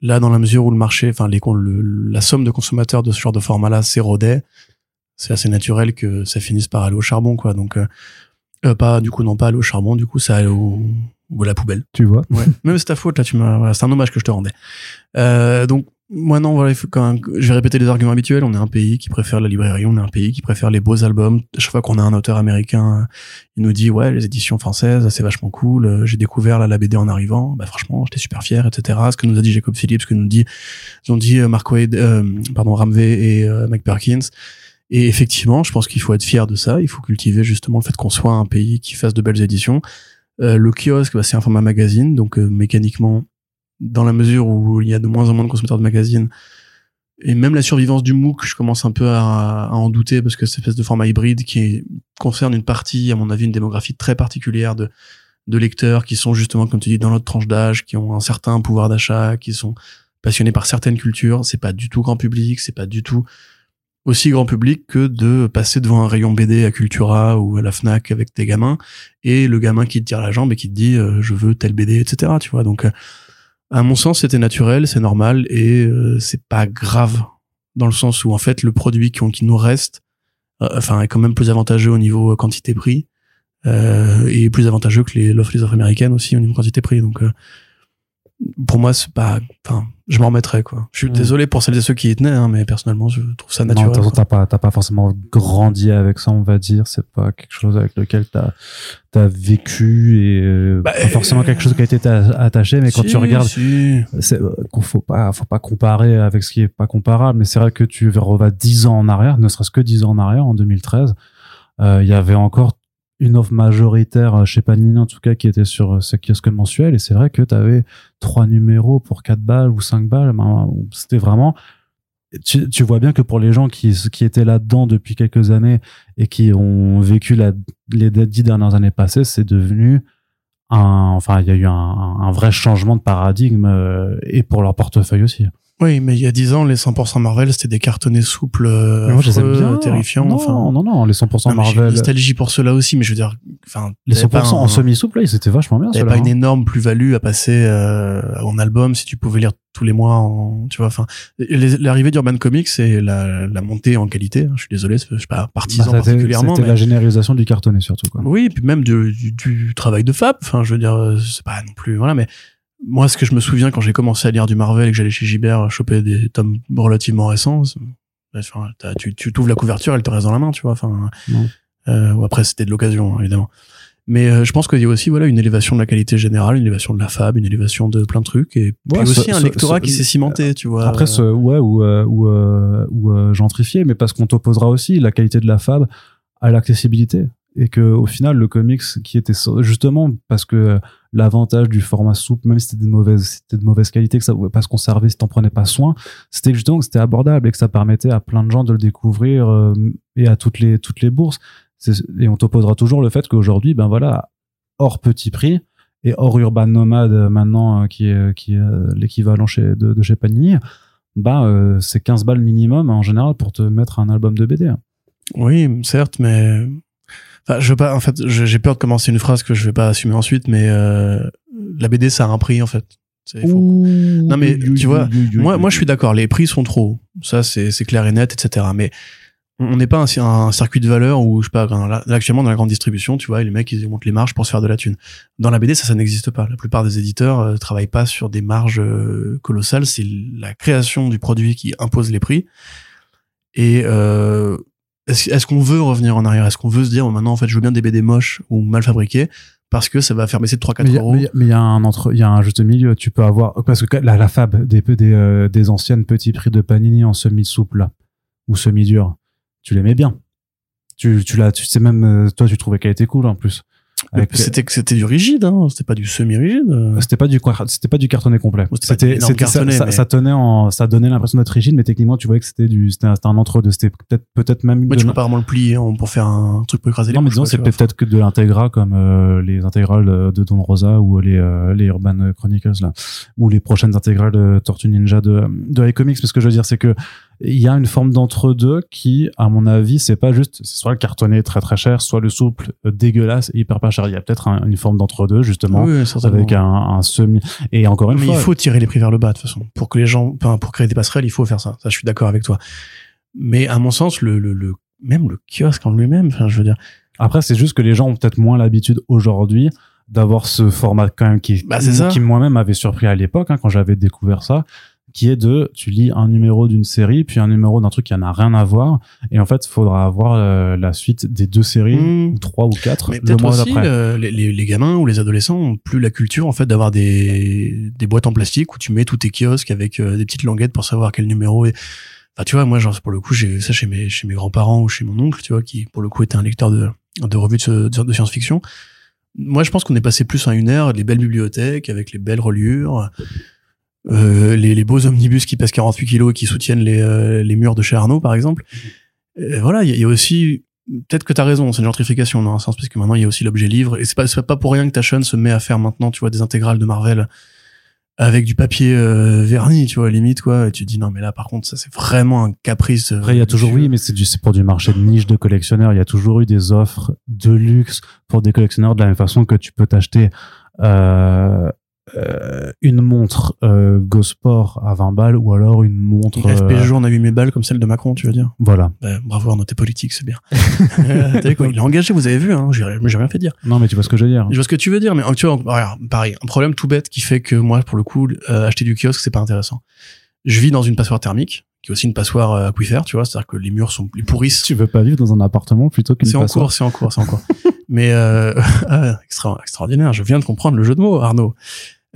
là, dans la mesure où le marché, enfin, les, le- la somme de consommateurs de ce genre de format-là s'érodait, c'est assez naturel que ça finisse par aller au charbon, quoi. Donc, euh, euh, pas, du coup, non, pas aller au charbon, du coup, ça allait au, ou à la poubelle. tu vois. Ouais. Même c'est ta faute, là, tu m'as, voilà, c'est un hommage que je te rendais. Euh, donc, moi, non, voilà, il faut quand même, je vais répéter les arguments habituels. On est un pays qui préfère la librairie, on est un pays qui préfère les beaux albums. Chaque fois qu'on a un auteur américain, il nous dit, ouais, les éditions françaises, c'est vachement cool. Euh, J'ai découvert là, la BD en arrivant. Bah, franchement, j'étais super fier, etc. Ce que nous a dit Jacob Phillips, ce que nous dit, ils ont dit euh, Mark Wade, euh, pardon, Ramvey et euh, Mike Perkins. Et effectivement, je pense qu'il faut être fier de ça. Il faut cultiver justement le fait qu'on soit un pays qui fasse de belles éditions. Le kiosque, bah, c'est un format magazine, donc mécaniquement, dans la mesure où il y a de moins en moins de consommateurs de magazines, et même la survivance du MOOC, je commence un peu à, en douter parce que cette espèce de format hybride qui concerne une partie, à mon avis, une démographie très particulière de, de lecteurs qui sont justement, comme tu dis, dans notre tranche d'âge, qui ont un certain pouvoir d'achat, qui sont passionnés par certaines cultures. C'est pas du tout grand public, c'est pas du tout aussi grand public que de passer devant un rayon BD à Cultura ou à la Fnac avec tes gamins et le gamin qui te tire la jambe et qui te dit euh, je veux tel BD etc tu vois donc euh, à mon sens c'était naturel c'est normal et euh, c'est pas grave dans le sens où en fait le produit qui, qui nous reste enfin est quand même plus avantageux au niveau quantité prix et plus avantageux que les l'offre les offres américaines aussi au niveau quantité prix donc pour moi c'est pas enfin je m'en remettrai quoi je suis Mm. désolé pour celles et ceux qui y tenaient hein, mais personnellement je trouve ça Non, naturel quoi. t'as pas, t'as pas forcément grandi avec ça, on va dire. C'est pas quelque chose avec lequel t'as, t'as vécu et euh, Bah, pas forcément quelque chose qui a été ta- attaché. Mais quand Si, tu regardes, si. c'est euh, qu'on faut pas, faut pas comparer avec ce qui est pas comparable. Mais c'est vrai que tu revas 10 ans en arrière, ne serait-ce que 10 ans en arrière, en 2013, euh, il y avait encore une offre majoritaire chez Panini en tout cas qui était sur euh, ce kiosque mensuel et c'est vrai que tu avais trois numéros pour 4 balles ou 5 balles ben, c'était vraiment tu, vois bien que pour les gens qui, étaient là-dedans depuis quelques années et qui ont vécu les dix dernières années passées, c'est devenu un, enfin, il y a eu un, un vrai changement de paradigme euh, et pour leur portefeuille aussi. Oui, mais il y a 10 ans, les 100% Marvel, c'était des cartonnets souples, euh, Mais moi, je les aime affreux, bien. terrifiants. Non, enfin, non, non, les 100% non, mais j'ai une Marvel, nostalgie pour ceux-là aussi, mais je veux dire, enfin, les t'avais 100% pas en semi-souple, là, ils étaient vachement bien. t'avais pas une hein. énorme plus-value à passer euh, en album si tu pouvais lire tous les mois en, tu vois, enfin, l'arrivée d'Urban Comics et la, la montée en qualité, hein, je suis désolé, je suis pas partisan Bah, particulièrement, C'était mais la généralisation du cartonné surtout. Quoi. Oui, puis même du, du, du travail de Fab. Enfin, je veux dire, euh, c'est pas non plus, voilà, mais moi, ce que je me souviens quand j'ai commencé à lire du Marvel et que j'allais chez Gibert choper des tomes relativement récents, enfin, tu, tu t'ouvres la couverture, elle te reste dans la main, tu vois. Enfin, euh, ou après, c'était de l'occasion, hein, évidemment. Mais euh, je pense qu'il y a aussi voilà une élévation de la qualité générale, une élévation de la fab, une élévation de plein de trucs, et puis Ouais, aussi ce- un ce- lectorat ce- qui s'est cimenté, tu vois. Après, ce, ouais, ou, euh, ou, euh, ou euh, gentrifié, mais parce qu'on t'opposera aussi la qualité de la fab à l'accessibilité. Et que au final, le comics qui était justement parce que euh, l'avantage du format souple, même si c'était de mauvaise, qualité, que ça, parce qu'on servait, si t'en prenais pas soin, c'était justement que c'était abordable et que ça permettait à plein de gens de le découvrir euh, et à toutes les toutes les bourses. Et on t'opposera toujours le fait qu'aujourd'hui, ben voilà, hors petit prix et hors Urban Nomade euh, maintenant, euh, qui est qui est l'équivalent chez de, chez Panini, bah c'est 15 balles minimum en général pour te mettre un album de BD. Oui, certes, mais enfin, je veux pas. En fait, j'ai peur de commencer une phrase que je vais pas assumer ensuite, mais euh, la BD, ça a un prix en fait. Non, mais tu vois, Moi, moi, je suis d'accord. Les prix sont trop. Ça, c'est clair et net, etc. Mais on n'est pas un, un circuit de valeur où je sais pas. là, actuellement, dans la grande distribution, tu vois, les mecs ils montent les marges pour se faire de la thune. Dans la BD, ça, ça n'existe pas. La plupart des éditeurs euh, travaillent pas sur des marges euh, colossales. C'est la création du produit qui impose les prix. Et euh, est-ce qu'on veut revenir en arrière? Est-ce qu'on veut se dire, maintenant, en fait, je veux bien des BD moches ou mal fabriqués parce que ça va faire baisser de 3-4 Mais il y a- euros? mais il y a- un entre, il y a un juste milieu. Tu peux avoir parce que la, la fab des des, euh, des anciennes petits prix de Panini en semi souple là, ou semi dur, tu les mets bien. Tu tu l'as, tu sais même euh, toi tu trouvais qu'elle était cool en plus. Avec- C'était c'était du rigide, hein. C'était pas du semi-rigide. euh. C'était pas du c'était pas du cartonné complet. C'était cartonné, ça, mais- ça tenait en ça donnait l'impression d'être rigide mais techniquement tu voyais que c'était du c'était un, un entre deux, c'était peut-être peut-être même de tu peux pas vraiment le plier hein, pour faire un truc pour écraser les non mais disons c'est peut-être que de l'intégra comme euh, les intégrales de de Don Rosa ou les euh, les Urban Chronicles là ou les prochaines intégrales de Tortue Ninja de de iComics parce que je veux dire c'est que il y a une forme d'entre-deux qui à mon avis c'est pas juste c'est soit le cartonné très très cher soit le souple euh, dégueulasse et hyper pas cher il y a peut-être un- une forme d'entre-deux justement Oui, avec un, un semi et encore une mais fois il faut tirer les prix vers le bas de toute façon. Pour que les gens, enfin, pour créer des passerelles, il faut faire ça. Ça, je suis d'accord avec toi. Mais à mon sens, le, le, le même le kiosque en lui-même, enfin, je veux dire, Après, c'est juste que les gens ont peut-être moins l'habitude aujourd'hui d'avoir ce format quand même qui, Bah, qui moi-même avait surpris à l'époque hein, quand j'avais découvert ça, qui est de tu lis un numéro d'une série puis un numéro d'un truc qui en a rien à voir et en fait, il faudra avoir euh, la suite des deux séries Mmh. ou trois ou quatre mais le mois aussi d'après. euh, les, les, les gamins ou les adolescents ont plus la culture en fait d'avoir des, des boîtes en plastique où tu mets tous tes kiosques avec euh, des petites languettes pour savoir quel numéro est. Enfin, tu vois, moi, genre, pour le coup, j'ai vu ça chez mes, chez mes grands-parents ou chez mon oncle, tu vois, qui, pour le coup, était un lecteur de, de revues de, de, science-fiction. moi, je pense qu'on est passé plus à une ère, les belles bibliothèques avec les belles reliures, euh, les, les beaux omnibus qui pèsent 48 kilos et qui soutiennent les, euh, les murs de chez Arnaud, par exemple. Euh, voilà, il y, a- il y a aussi peut-être que t'as raison, c'est une gentrification dans un sens parce que maintenant il y a aussi l'objet livre et c'est pas c'est pas pour rien que Tachon se met à faire maintenant, tu vois, des intégrales de Marvel avec du papier euh, verni, tu vois, limite quoi. Et tu te dis non mais là par contre ça c'est vraiment un caprice. Après, il y a toujours, oui, mais c'est du, c'est pour du marché de niche de collectionneurs. Il y a toujours eu des offres de luxe pour des collectionneurs de la même façon que tu peux t'acheter euh, euh, une montre euh, Go Sport à 20 balles ou alors une montre. FP euh, jaune à 8000 balles comme celle de Macron, tu veux dire? Voilà. bah, Bravo Arnaud, t'es politique, c'est bien. Euh, vu quoi? Il est engagé, vous avez vu, hein? J'ai rien fait dire. Non, mais tu vois ce que je veux dire. Je vois ce que tu veux dire, mais euh, tu vois, regarde, pareil, un problème tout bête qui fait que moi, pour le coup, euh, acheter du kiosque, c'est pas intéressant. Je vis dans une passoire thermique, qui est aussi une passoire euh, aquifère, tu vois, c'est-à-dire que les murs sont, ils pourrissent. Tu veux pas vivre dans un appartement plutôt qu'une C'est en passoire cours, c'est en cours, c'est en cours. mais euh, ah, extra, extraordinaire, je viens de comprendre le jeu de mots, Arnaud.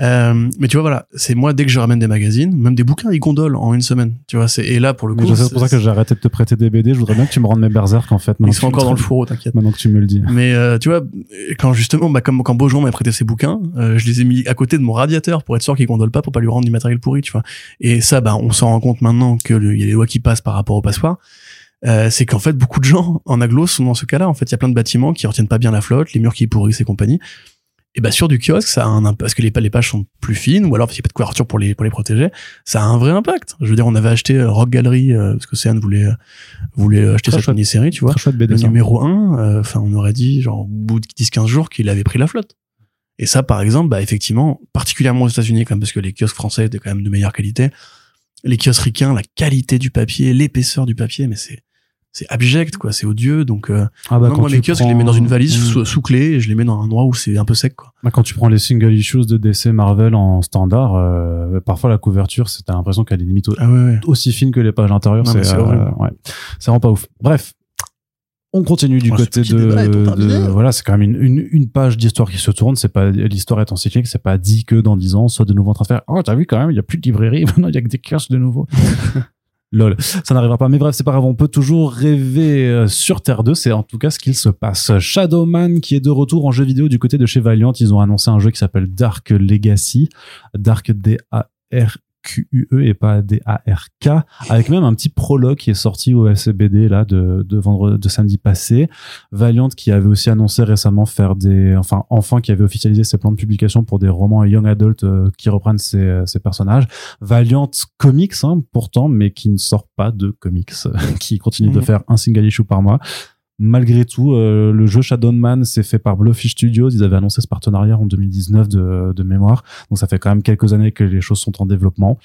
Euh, mais tu vois, voilà, c'est moi dès que je ramène des magazines, même des bouquins, ils gondolent en une semaine. Tu vois, c'est et là pour le coup, c'est pour ça que j'ai arrêté de te prêter des BD. Je voudrais bien que tu me rendes mes berserk en fait. ils sont encore dans le fourreau, t'inquiète. Maintenant que tu me le dis. Mais euh, tu vois, quand justement, bah, comme quand Beaujon m'a prêté ses bouquins, euh, je les ai mis à côté de mon radiateur pour être sûr qu'il gondole pas, pour pas lui rendre du matériel pourri, tu vois. Et ça, bah, on s'en rend compte maintenant que le- il y a des lois qui passent par rapport au passoire. Euh, c'est qu'en fait, beaucoup de gens en aglo sont dans ce cas-là. En fait, il y a plein de bâtiments qui retiennent pas bien la flotte, les murs qui pourrissent et compagnie. Et bah sur du kiosque, ça a un impact parce que les, pa- les pages sont plus fines, ou alors parce qu'il n'y a pas de couverture pour les pour les protéger. Ça a un vrai impact. Je veux dire, on avait acheté euh, Rock Gallery euh, parce que Céane voulait euh, voulait acheter cette chouette. mini-série, tu vois BD. le ça. numéro 1, enfin on aurait dit genre au bout de 10-15 jours qu'il avait pris la flotte. Et ça par exemple, bah effectivement, particulièrement aux États-Unis quand même parce que les kiosques français étaient quand même de meilleure qualité. Les kiosques ricains, la qualité du papier, l'épaisseur du papier, mais c'est c'est abject quoi, c'est odieux donc euh, Ah bah, non, quand moi mes kiosques, prends- je les mets dans une valise sous, sous clé et je les mets dans un endroit où c'est un peu sec quoi. Bah, quand tu prends les single issues de DC Marvel en standard, euh, parfois la couverture, c'est t'as l'impression qu'elle est limite Ah ouais, ouais. aussi fine que les pages intérieures. C'est euh, ouais, c'est vraiment pas ouf. Bref. On continue du Oh, côté de, est de- voilà, c'est quand même une, une, une page d'histoire qui se tourne. C'est pas l'histoire étant cyclique, c'est pas dit que dans 10 ans, soit de nouveau en train de faire. Oh, t'as vu quand même, il y a plus de librairie, maintenant il y a que des kiosques de nouveau. Lol, ça n'arrivera pas. Mais bref, c'est pas grave, on peut toujours rêver euh, sur Terre 2. C'est en tout cas ce qu'il se passe. Shadowman qui est de retour en jeu vidéo du côté de chez Valiant. Ils ont annoncé un jeu qui s'appelle Dark Legacy. Dark D-A-R Q-U-E et pas D-A-R-K. Avec même un petit prologue qui est sorti au SBD là de, de vendredi, de samedi passé. Valiant qui avait aussi annoncé récemment faire des, enfin, enfin qui avait officialisé ses plans de publication pour des romans young adult euh, qui reprennent ses, ses personnages. Valiant Comics, hein, pourtant, mais qui ne sort pas de comics, qui continue de Mhm. faire un single issue par mois. Malgré tout, euh, le jeu Shadowman c'est fait par Blowfish Studios. Ils avaient annoncé ce partenariat en 2019 de, de mémoire. Donc ça fait quand même quelques années que les choses sont en développement.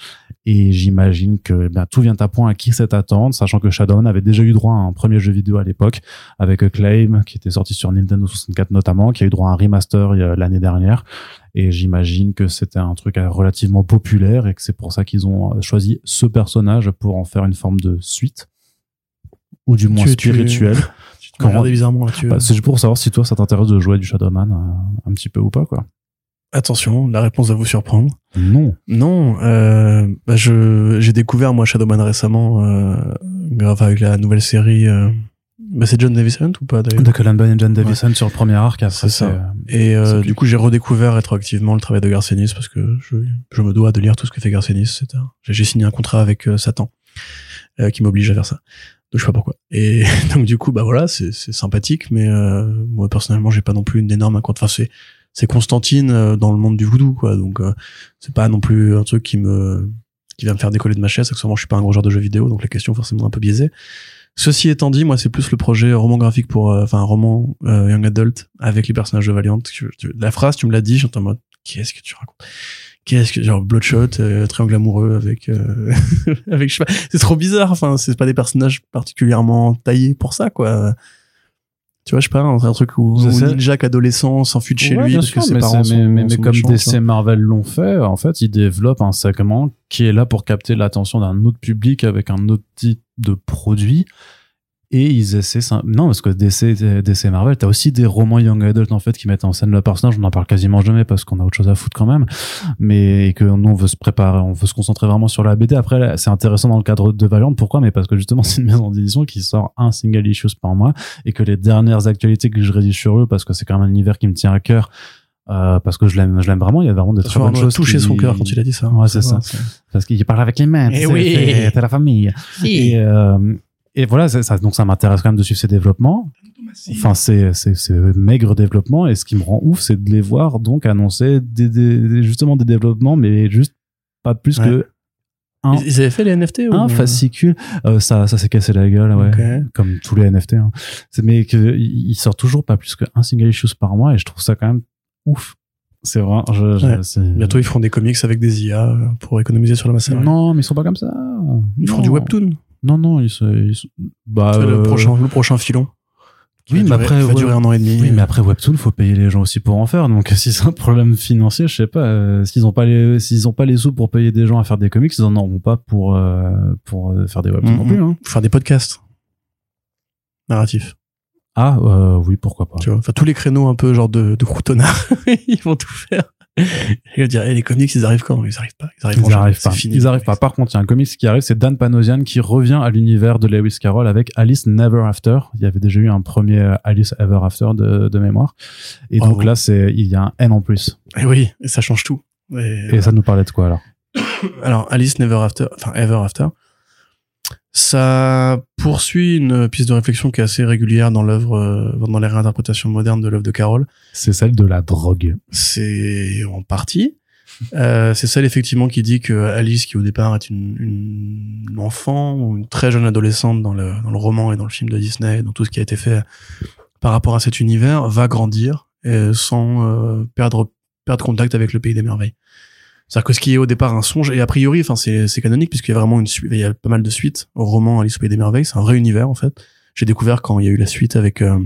Et j'imagine que eh bien, tout vient à point à qui cette attente, sachant que Shadowman avait déjà eu droit à un premier jeu vidéo à l'époque avec Acclaim, qui était sorti sur Nintendo 64 notamment, qui a eu droit à un remaster a- l'année dernière. Et j'imagine que c'était un truc euh, relativement populaire et que c'est pour ça qu'ils ont euh, choisi ce personnage pour en faire une forme de suite. Ou du moins Tu- tu- bizarrement là-dessus. Bah, c'est juste pour savoir si toi ça t'intéresse de jouer du Shadowman euh, un petit peu ou pas quoi. Attention, la réponse va vous surprendre. Non. Non, euh, bah je j'ai découvert moi Shadowman récemment euh, grâce avec la nouvelle série. Euh, bah c'est John Davison ou pas d'ailleurs De Cullen Bunn et John Davison sur le premier arc. C'est ça. c'est, euh, Et euh, du coup j'ai redécouvert rétroactivement le travail de Garcenis parce que je, je me dois de lire tout ce que fait Garcenis. J'ai signé un contrat avec Satan euh, qui m'oblige à faire ça. Donc je sais pas pourquoi. Et donc du coup bah voilà c'est sympathique mais euh, moi personnellement j'ai pas non plus une énorme incont- Enfin c'est Constantine euh, dans le monde du voodoo quoi. Donc euh, c'est pas non plus un truc qui me qui va me faire décoller de ma chaise. Accessoirement je suis pas un gros joueur de jeux vidéo donc la question est forcément un peu biaisée ceci étant dit moi c'est plus le projet roman graphique pour euh, enfin roman euh, young adult avec les personnages de Valiant. La phrase tu me l'as dit j'étais en mode qu'est-ce que tu racontes? Qu'est-ce que genre Bloodshot euh, triangle amoureux avec euh, avec je sais pas c'est trop bizarre enfin c'est pas des personnages particulièrement taillés pour ça quoi tu vois je sais pas un, un truc où, où. Ninja adolescent s'enfuit de chez Ouais, lui parce sûr, que ses mais, parents c'est- sont, mais, mais- mais sont comme méchants. DC Marvel l'ont fait, en fait, ils développent un segment qui est là pour capter l'attention d'un autre public avec un autre type de produit. Et ils essaient ça- non parce que DC DC et Marvel t'as aussi des romans young adult en fait qui mettent en scène le personnage on en parle quasiment jamais parce qu'on a autre chose à foutre quand même mais et que nous on veut se préparer on veut se concentrer vraiment sur la BD après là, c'est intéressant dans le cadre de Valiant pourquoi? Mais parce que justement c'est une maison d'édition qui sort un single issues par mois et que les dernières actualités que je rédige sur eux parce que c'est quand même un univers qui me tient à cœur euh, parce que je l'aime je l'aime vraiment il y a vraiment des très bonnes choses touché qui- son cœur quand il a dit ça. Ouais, c'est ça. parce qu'il parle avec les mains tu Eh oui. c'est- c'est la famille et, euh, et voilà, ça, donc ça m'intéresse quand même de suivre ces développements. Enfin, c'est maigre développement et ce qui me rend ouf, c'est de les voir donc annoncer des, des- des- justement des développements, mais juste pas plus Ouais. que un, Ils ils avaient fait les NFT ou? un fascicule. Euh, ça ça s'est cassé la gueule, ouais, comme tous les NFT. Hein. Mais que il sort toujours pas plus qu'un single issue par mois et je trouve ça quand même ouf. C'est vrai. Je, je- Ouais. c'est- Bientôt, ils feront des comics avec des IA euh, pour économiser sur la masse salariale. Non, mais ils sont pas comme ça. Ils feront Non. du webtoon. Non, non, ils se, ils se- bah, C'est le euh, prochain, le prochain filon. Qui Oui, va mais durer- après, va durer un an et demi. Oui, mais après Webtoon, faut payer les gens aussi pour en faire. Donc, si c'est un problème financier, je sais pas. euh, s'ils ont pas les, s'ils ont pas les sous pour payer des gens à faire des comics, ils en auront pas pour euh, pour faire des webtoons non Mhm. plus. Hein. Faut faire des podcasts narratifs. Ah, euh, oui, pourquoi pas. Tu vois, enfin tous les créneaux un peu genre de, de croutonnard, ils vont tout faire. Ils vont dire, les comics, ils arrivent quand? Ils arrivent pas. Ils arrivent, Ils pas. fini, Ils arrivent pas. Par contre, il y a un comics qui arrive, c'est Dan Panosian qui revient à l'univers de Lewis Carroll avec Alice Never After. Il y avait déjà eu un premier Alice Ever After de, de mémoire. Et donc là, c'est, il y a un N en plus. Et oui, et ça change tout. Et, Et ça nous parlait de quoi alors? Alors, Alice Never After, enfin Ever After, ça poursuit une piste de réflexion qui est assez régulière dans l'œuvre, euh, dans les réinterprétations modernes de l'œuvre de Carroll. C'est celle de la drogue. C'est en partie. Euh, c'est celle effectivement qui dit que Alice, qui au départ est une, une enfant ou une très jeune adolescente dans le, dans le roman et dans le film de Disney, dans tout ce qui a été fait par rapport à cet univers, va grandir euh, sans euh, perdre perdre contact avec le pays des merveilles. C'est-à-dire que ce qui est au départ un songe, et a priori, enfin c'est c'est canonique puisqu'il y a vraiment une suite, il y a pas mal de suites au roman Alice au pays des merveilles. C'est un vrai univers en fait. J'ai découvert quand il y a eu la suite avec euh,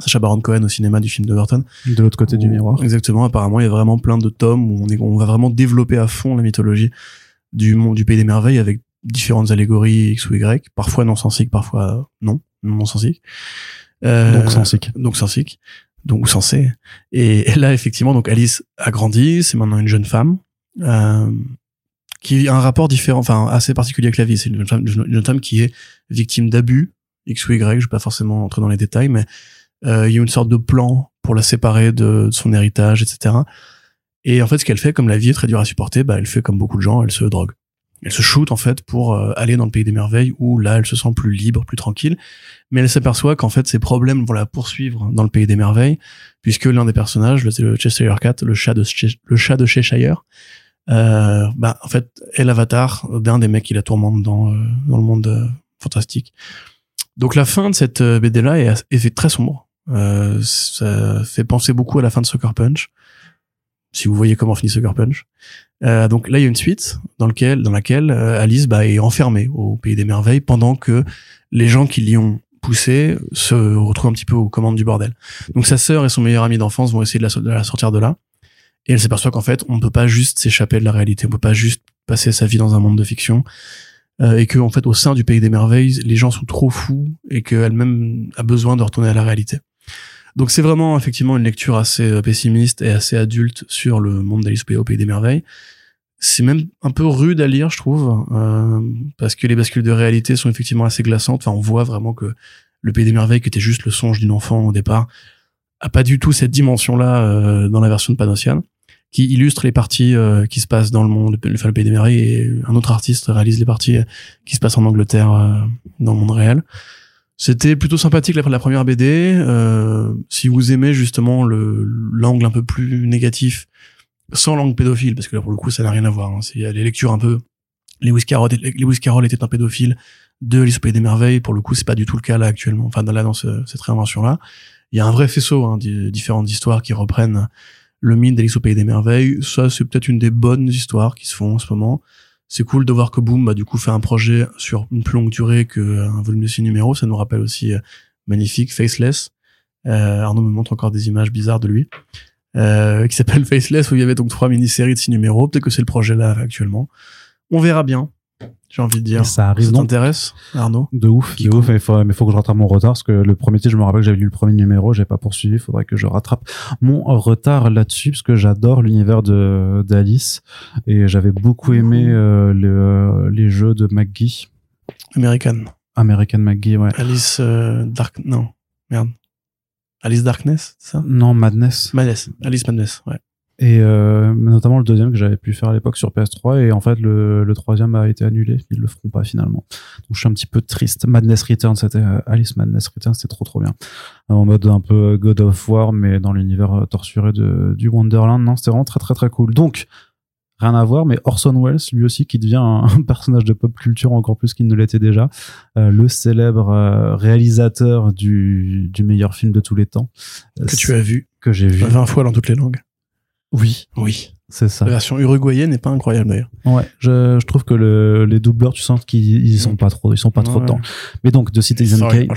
Sacha Baron Cohen au cinéma du film de Burton. De l'autre côté du miroir. Exactement. Apparemment, il y a vraiment plein de tomes où on, est, on va vraiment développer à fond la mythologie du monde du pays des merveilles avec différentes allégories X ou Y, parfois non sensiques, parfois non, non sensiques. Euh, Donc sensique. Donc sensiques. Donc ou sensé. Et, et là, effectivement, donc Alice a grandi, c'est maintenant une jeune femme. Euh, qui a un rapport différent, enfin assez particulier avec la vie. C'est une une femme qui est victime d'abus, X ou Y, je vais pas forcément entrer dans les détails, mais euh, il y a une sorte de plan pour la séparer de, de son héritage, etc. Et en fait, ce qu'elle fait, comme la vie est très dure à supporter, bah, elle fait comme beaucoup de gens, elle se drogue. Elle se shoot en fait pour euh, aller dans le pays des merveilles où là, elle se sent plus libre, plus tranquille. Mais elle s'aperçoit qu'en fait, ses problèmes vont la poursuivre dans le pays des merveilles, puisque l'un des personnages, le, Cheshire Cat, le chat de, le chat de Cheshire, euh, bah, en fait, est l'avatar d'un des mecs qui la tourmente dans, euh, dans le monde euh, fantastique. Donc la fin de cette euh, BD là est, est très sombre. Ça fait penser beaucoup à la fin de Sucker Punch. Si vous voyez comment finit Sucker Punch. Donc là, il y a une suite dans lequel, dans laquelle Alice bah, est enfermée au pays des merveilles pendant que les gens qui l'y ont poussée se retrouvent un petit peu aux commandes du bordel. Donc sa sœur et son meilleur ami d'enfance vont essayer de la sortir de là. Et elle s'aperçoit qu'en fait, on ne peut pas juste s'échapper de la réalité. On peut pas juste passer sa vie dans un monde de fiction. Euh, et que en fait, au sein du pays des merveilles, les gens sont trop fous et qu'elle-même a besoin de retourner à la réalité. Donc c'est vraiment effectivement une lecture assez euh, pessimiste et assez adulte sur le monde d'Alice au pays des merveilles. C'est même un peu rude à lire, je trouve, euh, parce que les bascules de réalité sont effectivement assez glaçantes. Enfin, on voit vraiment que le pays des merveilles, qui était juste le songe d'une enfant au départ, a pas du tout cette dimension-là euh, dans la version de Panosian, qui illustre les parties euh, qui se passent dans le monde, enfin, le pays des merveilles, et un autre artiste réalise les parties euh, qui se passent en Angleterre, euh, dans le monde réel. C'était plutôt sympathique la, la première BD. Euh, si vous aimez justement le l'angle un peu plus négatif, sans langue pédophile, parce que là pour le coup ça n'a rien à voir. Hein. C'est les lectures un peu. Lewis Carroll, Lewis Carroll était un pédophile de Alice au pays des merveilles. Pour le coup, c'est pas du tout le cas là actuellement. Enfin, là dans ce- cette réinvention là, il y a un vrai faisceau hein, di- différentes histoires qui reprennent le mythe d'Alice au pays des merveilles. Ça, c'est peut-être une des bonnes histoires qui se font en ce moment. C'est cool de voir que Boom bah, du coup fait un projet sur une plus longue durée qu'un volume de six numéros. Ça nous rappelle aussi euh, magnifique Faceless. Euh, Arnaud me montre encore des images bizarres de lui. Euh, qui s'appelle Faceless où il y avait donc trois mini-séries de six numéros. Peut-être que c'est le projet là actuellement. On verra bien. J'ai envie de dire. Et ça arrive Ça t'intéresse, Arnaud de ouf, de ouf. Mais il faut, mais faut que je rattrape mon retard parce que le premier titre, je me rappelle que j'avais lu le premier numéro, j'ai pas poursuivi. Il faudrait que je rattrape mon retard là-dessus parce que j'adore l'univers de d'Alice et j'avais beaucoup aimé euh, le- les jeux de McGee, American. American McGee, ouais. Alice euh, Dark. Non, merde. Alice Darkness, c'est ça? Non, Madness. Madness. Alice Madness, ouais. Et euh, notamment le deuxième que j'avais pu faire à l'époque sur PS3 et en fait le, le troisième a été annulé. Ils le feront pas finalement. Donc je suis un petit peu triste. Madness Return, c'était euh, Alice Madness Return, c'était trop trop bien. En mode un peu God of War, mais dans l'univers euh, torturé de, du Wonderland. Non, c'était vraiment très très très cool. Donc rien à voir, mais Orson Welles, lui aussi, qui devient un, personnage de pop culture encore plus qu'il ne l'était déjà, Euh, le célèbre euh, réalisateur du, du meilleur film de tous les temps, Euh, Que tu as vu que j'ai vu. 20 fois dans toutes les langues. Oui, Oui. c'est ça. La version uruguayenne n'est pas incroyable d'ailleurs. Ouais, je, je trouve que le, les doubleurs, tu sens qu'ils ils sont pas trop, ils sont pas trop Ouais. dedans. Mais donc de Citizen Sorry, Kane,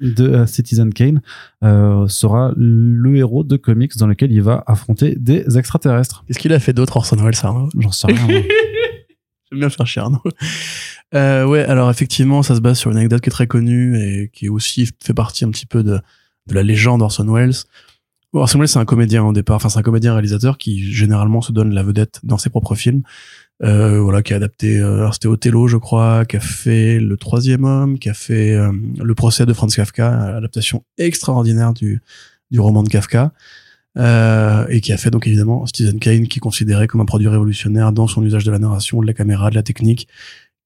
de euh, Citizen Kane euh, sera le héros de comics dans lequel il va affronter des extraterrestres. Qu'est-ce qu'il a fait d'autre Orson Welles, Arnaud J'en sais rien. J'aime bien faire chier Arnaud. Euh, ouais, alors effectivement, ça se base sur une anecdote qui est très connue et qui aussi fait partie un petit peu de, de la légende Orson Welles. Orson Welles, c'est un comédien au départ, enfin c'est un comédien réalisateur qui généralement se donne la vedette dans ses propres films. Euh, voilà, qui a adapté, euh, alors c'était Othello, je crois, qui a fait Le Troisième Homme, qui a fait euh, Le Procès de Franz Kafka, adaptation extraordinaire du, du roman de Kafka. Euh, et qui a fait donc évidemment Citizen Kane, qui est considéré comme un produit révolutionnaire dans son usage de la narration, de la caméra, de la technique,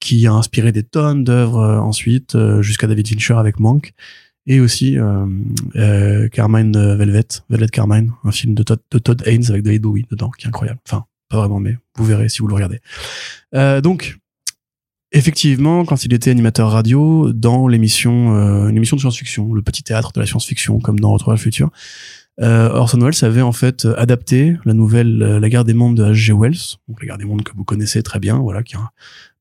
qui a inspiré des tonnes d'œuvres euh, ensuite, euh, jusqu'à David Fincher avec Mank, et aussi euh, euh, Carmine euh, Velvet, Velvet Carmine, un film de Todd, de Todd Haynes avec David Bowie dedans, qui est incroyable. Enfin, pas vraiment, mais vous verrez si vous le regardez. Euh, donc, effectivement, quand il était animateur radio dans l'émission, euh, une émission de science-fiction, le petit théâtre de la science-fiction, comme dans Retour à le futur, euh, Orson Welles avait en fait euh, adapté la nouvelle euh, La guerre des mondes de H.G. Wells, donc La guerre des mondes que vous connaissez très bien, voilà, qui a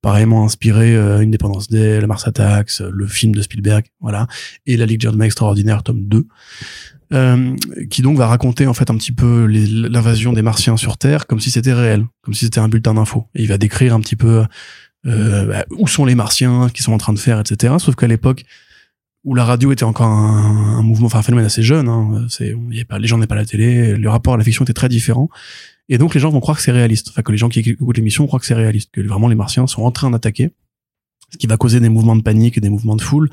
pareillement inspiré euh, Independence Day, La Mars Attacks, euh, le film de Spielberg, voilà, et La Ligue Gentleman Extraordinaire, tome 2, euh, qui donc va raconter en fait un petit peu l'invasion des Martiens sur Terre comme si c'était réel, comme si c'était un bulletin d'info. Et il va décrire un petit peu euh, bah, où sont les Martiens, qu'ils sont en train de faire, etc. Sauf qu'à l'époque où la radio était encore un, mouvement, enfin un phénomène assez jeune, hein, c'est, y avait pas, les gens n'avaient pas la télé, le rapport à la fiction était très différent. Et donc les gens vont croire que c'est réaliste, enfin que les gens qui écoutent l'émission croient que c'est réaliste, que vraiment les Martiens sont en train d'attaquer, ce qui va causer des mouvements de panique et des mouvements de foule,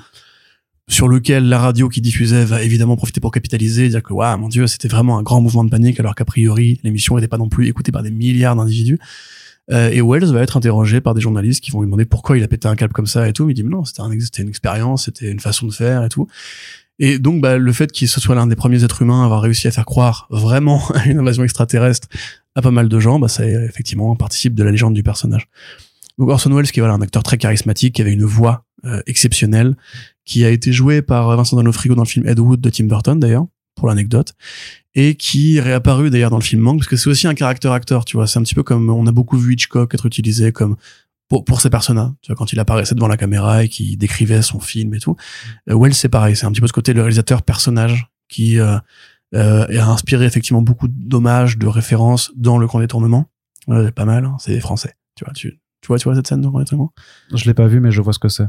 sur lequel la radio qui diffusait va évidemment profiter pour capitaliser, dire que waouh mon dieu c'était vraiment un grand mouvement de panique, alors qu'a priori l'émission n'était pas non plus écoutée par des milliards d'individus. Euh, et Wells va être interrogé par des journalistes qui vont lui demander pourquoi il a pété un câble comme ça et tout. Il dit non, c'était un, une expérience, c'était une façon de faire et tout. Et donc bah, le fait qu'il se soit l'un des premiers êtres humains à avoir réussi à faire croire vraiment à une invasion extraterrestre à pas mal de gens, bah, ça effectivement participe de la légende du personnage. Donc Orson Welles, qui est voilà, un acteur très charismatique, qui avait une voix euh, exceptionnelle, qui a été joué par Vincent D'Onofrio dans le film Ed Wood de Tim Burton d'ailleurs, pour l'anecdote, et qui est réapparu d'ailleurs dans le film Manque, parce que c'est aussi un caractère acteur, tu vois. C'est un petit peu comme on a beaucoup vu Hitchcock être utilisé comme pour, pour ses personnages, tu vois, quand il apparaissait devant la caméra et qui décrivait son film et tout. Euh, Wells, c'est pareil, c'est un petit peu ce côté le réalisateur personnage qui euh, euh, a inspiré effectivement beaucoup d'hommages, de références dans le grand détournement. Voilà, c'est pas mal, hein, c'est français, tu vois. Tu, tu vois, tu vois cette scène détournement Je l'ai pas vu, mais je vois ce que c'est.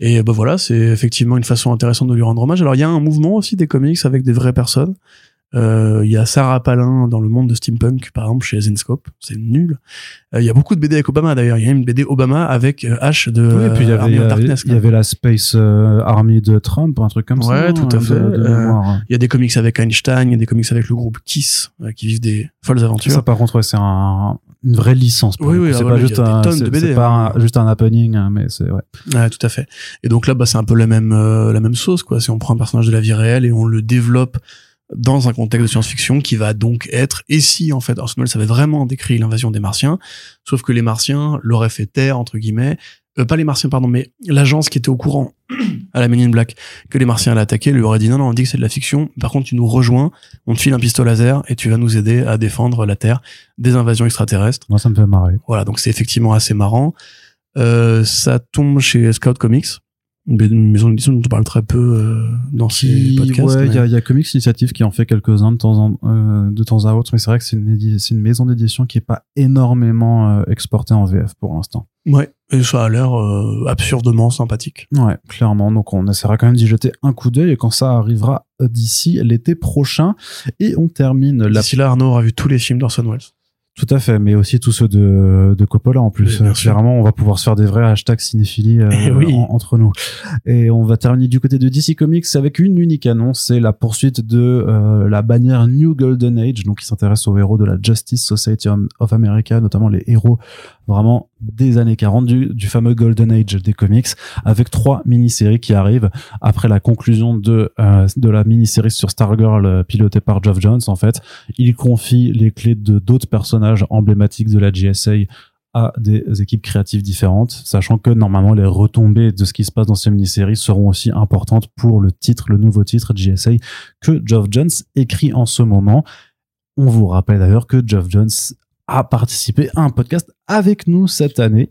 et ben voilà, c'est effectivement une façon intéressante de lui rendre hommage. Alors il y a un mouvement aussi des comics avec des vraies personnes. Euh, Il y a Sarah Palin dans le monde de steampunk, par exemple, chez Zenscope. C'est nul. Euh, Il y a beaucoup de BD avec Obama d'ailleurs. Il y a une BD Obama avec euh, H de Oui, et puis il y euh, avait, Army il y of avait, Darkness. il y avait la Space euh, Army de Trump, un truc comme ça. Ouais, tout à hein, fait. Euh. Il y a des comics avec Einstein, il y a des comics avec le groupe Kiss euh, qui vivent des folles aventures. Ça, par contre, ouais, c'est un, une vraie licence. Oui, oui, c'est ah, pas voilà, juste un, de c'est- BD, c'est pas hein. un- juste un happening, hein, mais c'est ouais. Ouais, tout à fait. Et donc là, bah, c'est un peu la même, euh, la même sauce, quoi. Si on prend un personnage de la vie réelle et on le développe dans un contexte de science-fiction qui va donc être, et si, en fait, Orson Welles avait vraiment décrit l'invasion des Martiens, sauf que les Martiens l'auraient fait taire, entre guillemets, euh, pas les Martiens, pardon, mais l'agence qui était au courant à la Men in Black que les Martiens allaient attaquer lui aurait dit non, non, on dit que c'est de la fiction. Par contre, tu nous rejoins, on te file un pistolet laser et tu vas nous aider à défendre la Terre des invasions extraterrestres. Moi, ça me fait marrer. Voilà, donc c'est effectivement assez marrant. Euh, ça tombe chez Scout Comics. Une maison d'édition dont on parle très peu euh, dans ces podcasts. ouais, il mais- y, a, il y a Comics Initiative qui en fait quelques-uns de temps en, euh, de temps à autre, mais c'est vrai que c'est une, maison d'édition qui est pas énormément euh, exportée en VF pour l'instant. Ouais, et ça a l'air euh, absurdement sympathique. Ouais, clairement. Donc on essaiera quand même d'y jeter un coup d'œil et quand ça arrivera euh, d'ici l'été prochain. Et on termine la D'ici là, Arnaud aura vu tous les films d'Orson Welles. Tout à fait, mais aussi tous ceux de, de Coppola en plus. Oui. Clairement, on va pouvoir se faire des vrais hashtags cinéphilie euh, Eh oui. en- entre nous. Et on va terminer du côté de DC Comics avec une unique annonce, c'est la poursuite de euh, la bannière New Golden Age, donc qui s'intéresse aux héros de la Justice Society of America, notamment les héros vraiment des années 40 du, du fameux Golden Age des comics, avec trois mini-séries qui arrivent après la conclusion de euh, de la mini-série sur Stargirl euh, pilotée par Geoff Jones en fait il confie les clés de d'autres personnages emblématiques de la GSA à des équipes créatives différentes, sachant que normalement les retombées de ce qui se passe dans ces mini-séries seront aussi importantes pour le titre, le nouveau titre GSA que Geoff Jones écrit en ce moment. On vous rappelle d'ailleurs que Geoff Jones a participé à un podcast avec nous cette année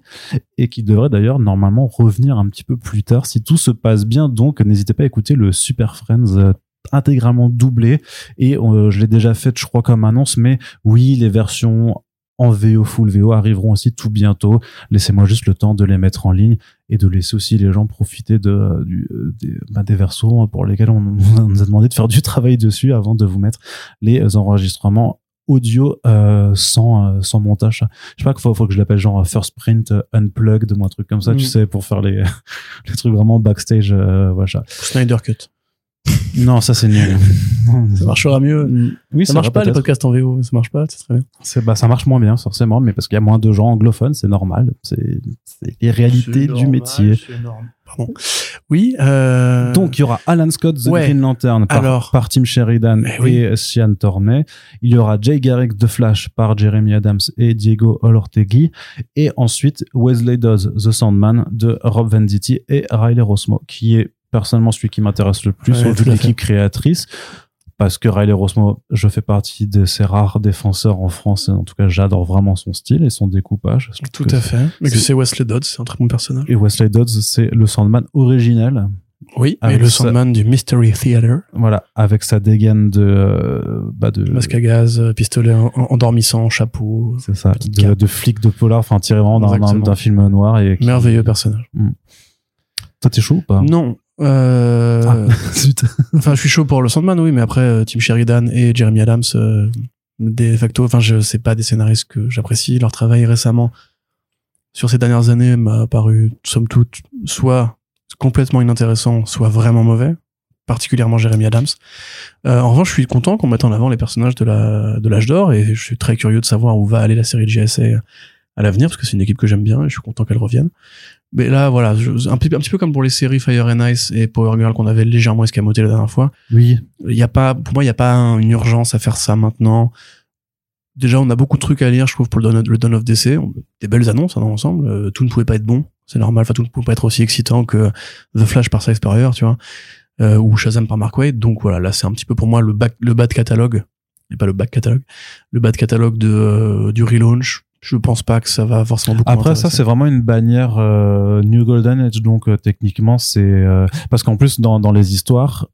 et qui devrait d'ailleurs normalement revenir un petit peu plus tard si tout se passe bien. Donc n'hésitez pas à écouter le Super Friends euh, intégralement doublé et euh, je l'ai déjà fait je crois comme annonce mais oui les versions en VO full VO arriveront aussi tout bientôt laissez-moi juste le temps de les mettre en ligne et de laisser aussi les gens profiter de du, euh, des, bah, des versos pour lesquels on, on nous a demandé de faire du travail dessus avant de vous mettre les enregistrements audio euh, sans euh, sans montage je sais pas qu'il faut, faut que je l'appelle genre first print euh, unplugged ou un truc comme ça Mm. tu sais pour faire les les trucs vraiment backstage euh, voilà Snyder Cut. Non ça c'est nul Ça marchera mieux. oui Ça marche pas les podcasts en VO, ça marche pas, c'est très bien. C'est bah ça marche moins bien forcément, mais parce qu'il y a moins de gens anglophones, c'est normal. C'est les réalités du métier. Pardon. Oui. Euh... Donc il y aura Alan Scott, The Ouais. Green Lantern par, Alors. par Tim Sheridan Eh oui. et Sian Tornay. Il y aura Jay Garrick The Flash par Jeremy Adams et Diego Olortegui. Et ensuite Wesley Dawes The Sandman de Rob Venditti et Riley Rosmo, qui est personnellement celui qui m'intéresse le plus Ouais, au vu de l'équipe créatrice. Parce que Riley Rosmo, je fais partie de ces rares défenseurs en France. et En tout cas, j'adore vraiment son style et son découpage. Tout à fait. Mais que c'est- Wesley Dodds, c'est un très bon personnage. Et Wesley Dodds, c'est le Sandman original. Oui, Avec et le Sandman du Mystery Theater. Voilà, avec sa dégaine de, euh, bah de, Masque à gaz, euh, pistolet en- endormissant, chapeau. c'est ça, de, de flic de polar, enfin tiré vraiment d'un- film noir et qui- Merveilleux personnage. Toi, t'es chaud ou pas? Non. Euh... Ah, zut. Enfin, je suis chaud pour le Sandman, oui, mais après, euh, Tim Sheridan et Jeremy Adams, euh, de facto, enfin, je sais pas des scénaristes que j'apprécie. Leur travail récemment, sur ces dernières années, m'a paru, somme toute, soit complètement inintéressant, soit vraiment mauvais. Particulièrement Jeremy Adams. Euh, en revanche, je suis content qu'on mette en avant les personnages de la de l'âge d'or et je suis très curieux de savoir où va aller la série de GSA à l'avenir parce que c'est une équipe que j'aime bien et je suis content qu'elle revienne. Mais là, voilà, je- un, petit, un petit peu comme pour les séries Fire and Ice et Power Girl qu'on avait légèrement escamoté la dernière fois. Oui, Il y a pas, pour moi, il n'y a pas un- une urgence à faire ça maintenant. Déjà, on a beaucoup de trucs à lire, je trouve, pour le Dawn, le Dawn of DC. Des belles annonces hein, dans l'ensemble. Euh, tout ne pouvait pas être bon. C'est normal. Enfin, tout ne pouvait pas être aussi excitant que The Flash par Cy Spurrier, tu vois. Euh, ou Shazam par Mark Waid. Donc voilà, là, c'est un petit peu pour moi le, back, le bas de catalogue. Et pas le back catalogue. Le bas de catalogue de, euh, du relaunch. Je pense pas que ça va forcément beaucoup Après ça, c'est vraiment une bannière euh, New Golden Age, donc euh, techniquement c'est euh, parce qu'en plus dans, dans les histoires,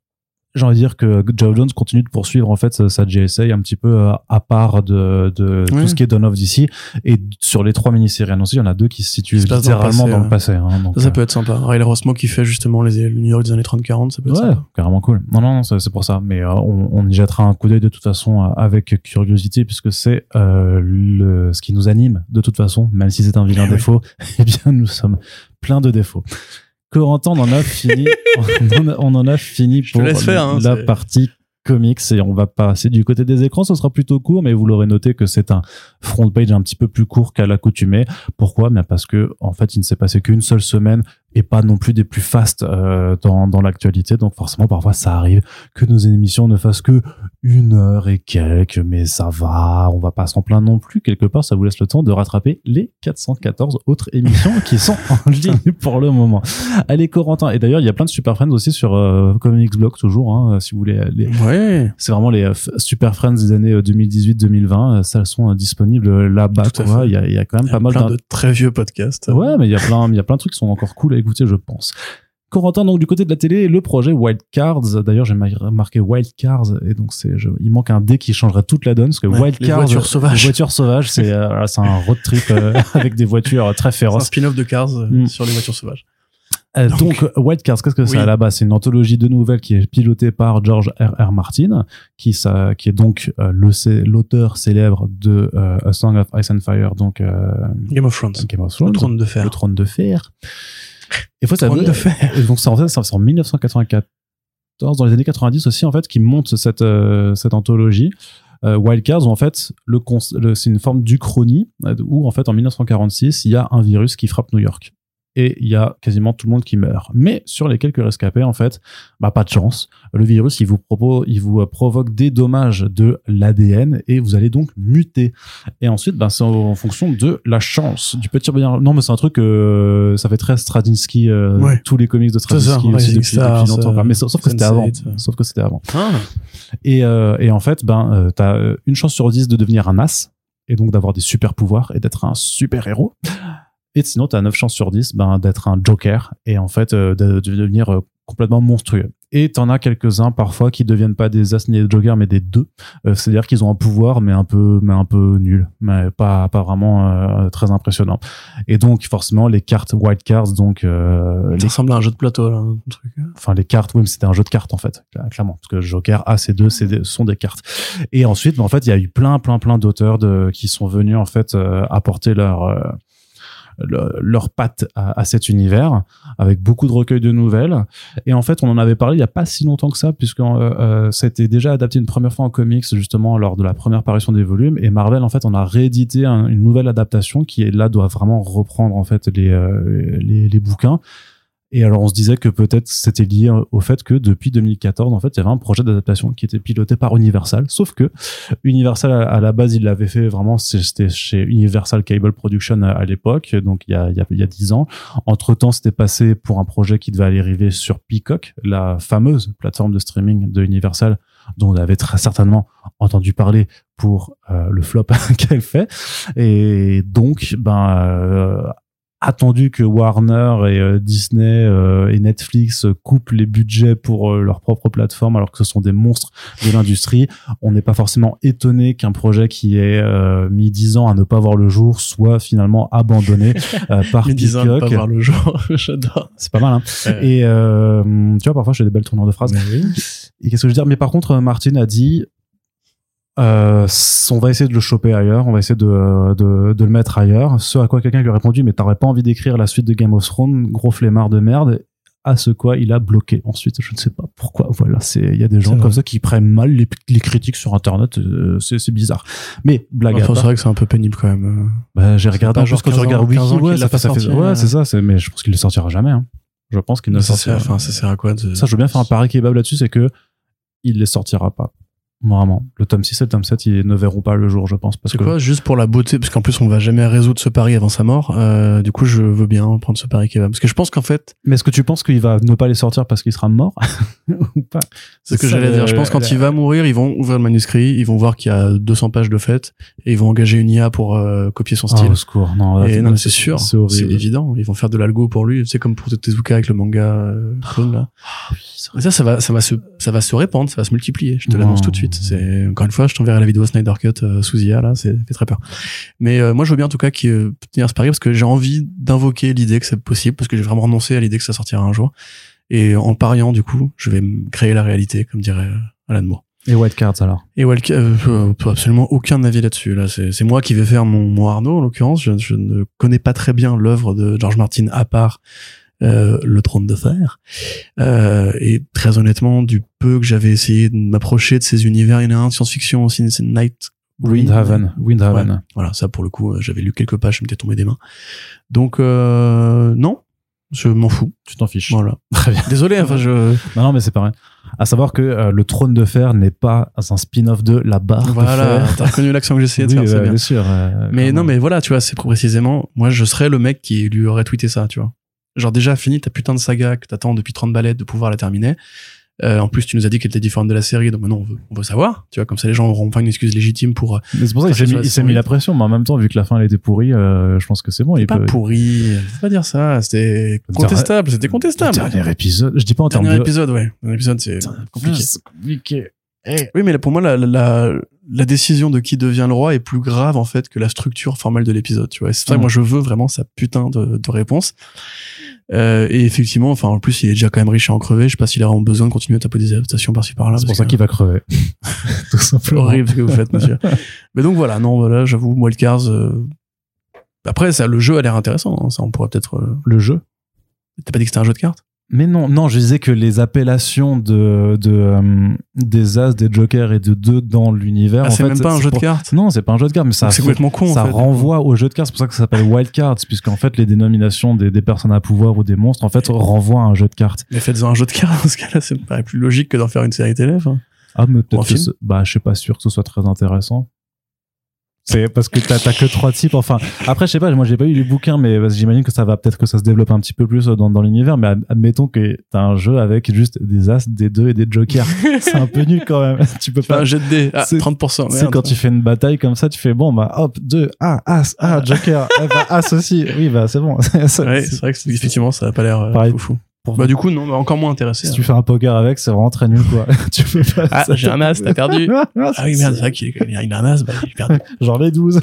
j'ai envie de dire que Geoff Jones continue de poursuivre en fait sa, sa GSA un petit peu euh, à part de, de tout ce qui est Dawn of DC et sur les trois mini-séries annoncées, il y en a deux qui se situent dans le littéralement passé, dans le passé. hein, donc, Ça, ça euh, peut être sympa. Riley Rossmo qui fait justement les, le New York des années 30-40, ça peut être Ouais, sympa. carrément cool. Non, non, non, c'est pour ça. Mais euh, on, on y jettera un coup d'œil de toute façon avec curiosité, puisque c'est euh, le ce qui nous anime de toute façon, même si c'est un vilain Eh oui. défaut. Eh bien, nous sommes pleins de défauts. Corentin, on en a fini. on, en a, fini pour faire, hein, la partie comics et on va passer du côté des écrans. Ce sera plutôt court, mais vous l'aurez noté que c'est un front page un petit peu plus court qu'à l'accoutumée. Pourquoi? Mais parce que en fait, il ne s'est passé qu'une seule semaine et pas non plus des plus fastes euh, dans, dans l'actualité. Donc forcément, parfois, ça arrive que nos émissions ne fassent que une heure et quelques, mais ça va, on va pas s'en plaindre non plus. Quelque part, ça vous laisse le temps de rattraper les 414 autres émissions qui sont en ligne pour le moment. Allez, Corentin. Et d'ailleurs, il y a plein de super friends aussi sur euh, Comics Blog toujours, hein, si vous voulez. Les, Ouais. c'est vraiment les euh, super friends des années euh, 2018-2020. euh, Ça, elles sont disponibles là-bas. Il y a, y a quand même Il y a pas mal plein de très vieux podcasts. Ouais, mais il y a plein, il y a plein de trucs qui sont encore cool à écouter, je pense. Corentin, donc du côté de la télé, le projet Wild Cards. D'ailleurs, j'ai ma- marqué Wild Cars et donc c'est, il manque un D qui changerait toute la donne parce que Ouais, Wild les Cars, voitures sauvages. les voitures sauvages, c'est, euh, c'est un road trip euh, avec des voitures très C'est un féroces. spin-off de Cars euh, Mm. sur les voitures sauvages. Euh, donc, Wild Cars, qu'est-ce que c'est Oui. à la base C'est une anthologie de nouvelles qui est pilotée par George R. R. Martin, qui, ça, qui est donc euh, le, l'auteur célèbre de euh, A Song of Ice and Fire, donc euh, Game of Thrones. Game of Le Thrones, trône de fer. le trône de fer. Et faut savoir- de et donc c'est en fait c'est en 1994 dans les années 90 aussi en fait qui monte cette euh, cette anthologie euh, Wildcards où en fait le, cons- le- c'est une forme d'uchronie euh, où en fait en 1946 il y a un virus qui frappe New York et il y a quasiment tout le monde qui meurt mais sur les quelques rescapés en fait bah pas de chance le virus il vous propose il vous euh, provoque des dommages de l'ADN et vous allez donc muter et ensuite bah, c'est en, fonction de la chance du petit bonheur non mais c'est un truc euh, ça fait très Stradinsky euh, Ouais. tous les comics de ça, Straczynski aussi Rising depuis, Stars, depuis longtemps. euh, mais sauf, sauf que c'était avant. Sense8. Sauf que c'était avant. Ah. Et, euh, et en fait, ben, t'as euh, une chance sur 10 de devenir un as et donc d'avoir des super pouvoirs et d'être un super héros. Et sinon, t'as 9 chances sur 10 ben, d'être un joker et en fait euh, de, de devenir euh, complètement monstrueux. Et t'en as quelques-uns parfois qui deviennent pas des as ni des jokers mais des deux. Euh, C'est-à-dire qu'ils ont un pouvoir mais un peu mais un peu nul, mais pas pas vraiment euh, très impressionnant. Et donc forcément les cartes wild cards donc euh, Ça ressemble à un jeu de plateau, là, un truc. enfin les cartes oui mais c'était un jeu de cartes en fait cla- clairement parce que Joker A C 2 c'est sont des cartes et ensuite bah, en fait il y a eu plein plein plein d'auteurs de qui sont venus en fait euh, apporter leur euh, le- leur patte à, à cet univers avec beaucoup de recueils de nouvelles. Et en fait on en avait parlé il y a pas si longtemps que ça puisque euh, euh, a déjà adapté une première fois en comics justement lors de la première parution des volumes. Et Marvel en fait on a réédité un- une nouvelle adaptation qui là doit vraiment reprendre en fait les euh, les, les bouquins et alors on se disait que peut-être c'était lié au fait que depuis 2014 en fait il y avait un projet d'adaptation qui était piloté par Universal. Sauf que Universal à la base il l'avait fait vraiment c'était chez Universal Cable Production à, l'époque. Donc il y a il y a il y a 10 ans. Entre temps c'était passé pour un projet qui devait aller arriver sur Peacock la fameuse plateforme de streaming de Universal dont on avait très certainement entendu parler pour euh, le flop qu'elle fait. Et donc ben euh, attendu que Warner et euh, Disney euh, et Netflix euh, coupent les budgets pour euh, leur propre plateforme alors que ce sont des monstres de l'industrie. On n'est pas forcément étonné qu'un projet qui euh, mis 10 ans à ne pas voir le jour soit finalement abandonné par pas voir le jour. J'adore. C'est pas mal. Hein et euh, tu vois, parfois je fais des belles tournures de phrases. Oui. Et qu'est-ce que je veux dire? Mais par contre, Martin a dit euh, on va essayer de le choper ailleurs, on va essayer de, de, de le mettre ailleurs. Ce à quoi quelqu'un lui a répondu mais t'aurais pas envie d'écrire la suite de Game of Thrones, gros flemmard de merde. À ce quoi il a bloqué. Ensuite, je ne sais pas pourquoi. Voilà, c'est il y a des gens comme vrai. ça qui prennent mal les, les critiques sur Internet. euh, c'est bizarre. Mais blague Enfin, c'est vrai que c'est un peu pénible quand même. euh. bah, j'ai regardé plus genre quand tu 15 ans- regardes Wiki, 15 ans qu'il ouais, ça, ça fait, ouais, euh. c'est ça. Mais je pense qu'il ne sortira jamais. Hein. Je pense qu'il ne Ça sortira. enfin, ça sert à quoi de... Ça, je veux bien faire un pari kebab là-dessus, c'est que il les sortira pas. Vraiment. Le tome 6 et le tome 7, ils ne verront pas le jour, je pense. Parce C'est que quoi, juste pour la beauté, parce qu'en plus on va jamais résoudre ce pari avant sa mort. euh, du coup, je veux bien prendre ce pari kebab, parce que je pense qu'en fait, Mais est-ce que tu penses qu'il va ne pas les sortir parce qu'il sera mort Ou pas? C'est ce que j'allais dire. Je pense quand la- il va mourir, ils vont ouvrir le manuscrit, ils vont voir qu'il y a 200 pages de fait, et ils vont engager une IA pour euh, copier son Ah, style. au secours. Non, et non, c'est sûr, C'est évident. Ils vont faire de l'algo pour lui, c'est comme pour Tezuka avec le manga euh, clone là. Ah oui, ça, ça va, ça va se, ça va se répandre, ça va se multiplier. Je te Non. l'annonce tout de suite. C'est encore une fois, je t'enverrai la vidéo Snyder Cut euh, sous IA là, c'est fait très peur. Mais euh, moi, je veux bien en tout cas qu'il euh, tenir ce pari parce que j'ai envie d'invoquer l'idée que c'est possible parce que j'ai vraiment renoncé à l'idée que ça sortira un jour. Et en pariant, du coup, je vais créer la réalité, comme dirait euh, Alan Moore. Et White Cards alors? Et Walk, euh, euh, absolument aucun avis là-dessus. Là, c'est c'est moi qui vais faire mon, mon Arnaud en l'occurrence. Je, je ne connais pas très bien l'œuvre de George Martin à part euh, le Trône de Fer. Euh, et très honnêtement, du peu que j'avais essayé de m'approcher de ces univers, il y en a un science-fiction aussi, c'est Night. Windhaven. Windhaven. Ouais. Voilà, ça pour le coup, euh, j'avais lu quelques pages, ça m'était tombé des mains. Donc euh, non, je m'en fous. Tu t'en fiches. Voilà. Très bien. Désolé, enfin je. Non, non, mais c'est pareil. À savoir que euh, le trône de fer n'est pas un spin-off de la barre de Voilà, fer. t'as reconnu l'accent que j'essayais de Oui, faire, c'est bien. bien sûr. euh, Mais non, mais voilà, tu vois, c'est précisément, moi, je serais le mec qui lui aurait tweeté ça, tu vois. Genre, déjà, fini ta putain de saga que t'attends depuis 30 balais de pouvoir la terminer. Euh, en plus, tu nous as dit qu'elle était différente de la série, donc maintenant on veut, on veut savoir. Tu vois, comme ça les gens auront pas une excuse légitime pour. euh, Mais c'est pour ça qu'il s'est mis, il s'est mis la pression, mais en même temps, vu que la fin elle était pourrie, euh, je pense que c'est bon. C'est Il pas peut. pourri, faut pas dire ça. C'était Le contestable, c'était Le contestable. dernier épisode, je dis pas en termes Dernier de. épisode, ouais. Dernier épisode, c'est compliqué. C'est compliqué. Oui, mais là, pour moi, la, la, la décision de qui devient le roi est plus grave, en fait, que la structure formelle de l'épisode, tu vois. C'est ça, que Mhm. moi, je veux vraiment sa putain de, de réponse. Euh, et effectivement, enfin, en plus, il est déjà quand même riche à en crever. Je sais pas s'il a vraiment besoin de continuer à taper des adaptations par-ci par-là. C'est pour ça qu'il va crever. Tout C'est simplement. horrible ce que vous faites, monsieur. mais donc voilà, non, voilà, j'avoue, Wildcards, euh... après, ça, le jeu a l'air intéressant, hein, ça, on pourrait peut-être, euh, Le jeu? t'as pas dit que c'était un jeu de cartes? Mais non, non, je disais que les appellations de, de euh, des as, des jokers et de deux dans l'univers. Ah, c'est même pas un jeu de cartes? Non, c'est pas un jeu de cartes, mais ça, Donc C'est complètement con, ça en fait. renvoie au jeu de cartes. C'est pour ça que ça s'appelle Wild Cards, puisqu'en fait, les dénominations des, des personnes à pouvoir ou des monstres, en fait, renvoient à un jeu de cartes. Mais faites-en un jeu de cartes, dans ce cas-là, ça me paraît plus logique que d'en faire une série télé, enfin. Ah, mais peut-être que bah, je suis pas sûr que ce soit très intéressant. C'est parce que t'as t'as que trois types. Enfin, après, je sais pas, moi j'ai pas eu les bouquins, mais parce que j'imagine que ça va peut-être que ça se développe un petit peu plus dans, dans l'univers. Mais ad- admettons que t'as un jeu avec juste des as, des deux et des jokers. c'est un peu nul quand même. tu peux pas. un jet de dés. Ah, C'est- 30%. C'est quand tu fais une bataille comme ça, tu fais bon bah hop deux ah as ah joker eh bah, as aussi oui bah c'est bon. Ouais, c'est- vrai que c'est- effectivement, ça a pas l'air euh, fou. Pour- Bah, du coup, non, mais encore moins intéressé. si hein. tu fais un poker avec, c'est vraiment très nul quoi. tu peux pas. Ah, j'ai un as, t'as perdu. Ah, Ah oui, merde, c'est vrai qu'il a un as, bah, j'ai perdu. J'en ai 12.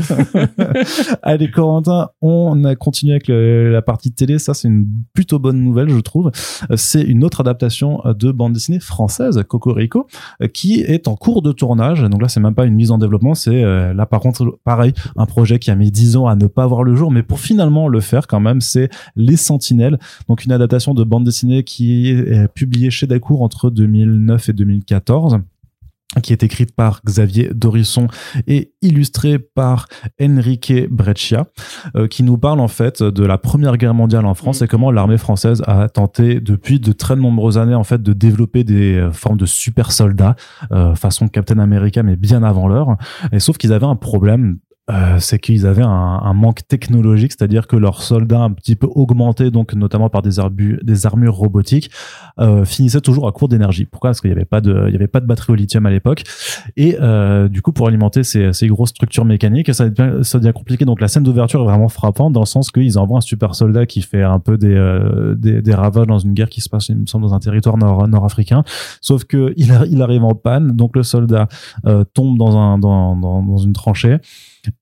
Allez, Corentin, on a continué avec le- la partie télé. Ça, c'est une plutôt bonne nouvelle, je trouve. Euh, C'est une autre adaptation euh, de bande dessinée française, Cocorico, euh, qui est en cours de tournage. Donc là, c'est même pas une mise en développement. C'est là, par contre, pareil, un projet qui a mis 10 ans à ne pas voir le jour, mais pour finalement le faire quand même, c'est Les Sentinelles. Donc une adaptation de bande dessinée qui est publiée chez Delcourt entre 2009 et 2014 qui est écrite par Xavier Dorisson et illustrée par Enrique Breccia, euh, qui nous parle en fait de la Première Guerre mondiale en France Mhm. et comment l'armée française a tenté depuis de très nombreuses années en fait de développer des euh, formes de super soldats euh, façon Captain America mais bien avant l'heure. Et sauf qu'ils avaient un problème. Euh, c'est qu'ils avaient un, un manque technologique, c'est-à-dire que leurs soldats un petit peu augmentés, donc notamment par des, des armures robotiques, euh, finissaient toujours à court d'énergie. Pourquoi? Parce qu'il n'y avait pas de, il y avait pas de batterie au lithium à l'époque. Et euh, du coup, pour alimenter ces, ces grosses structures mécaniques, ça devient, ça devient compliqué. Donc la scène d'ouverture est vraiment frappante dans le sens qu'ils envoient un super soldat qui fait un peu des, euh, des, des ravages dans une guerre qui se passe, il me semble, dans un territoire nord, nord-africain. Sauf que il, arrive en panne, donc le soldat euh, tombe dans, un, dans, dans une tranchée.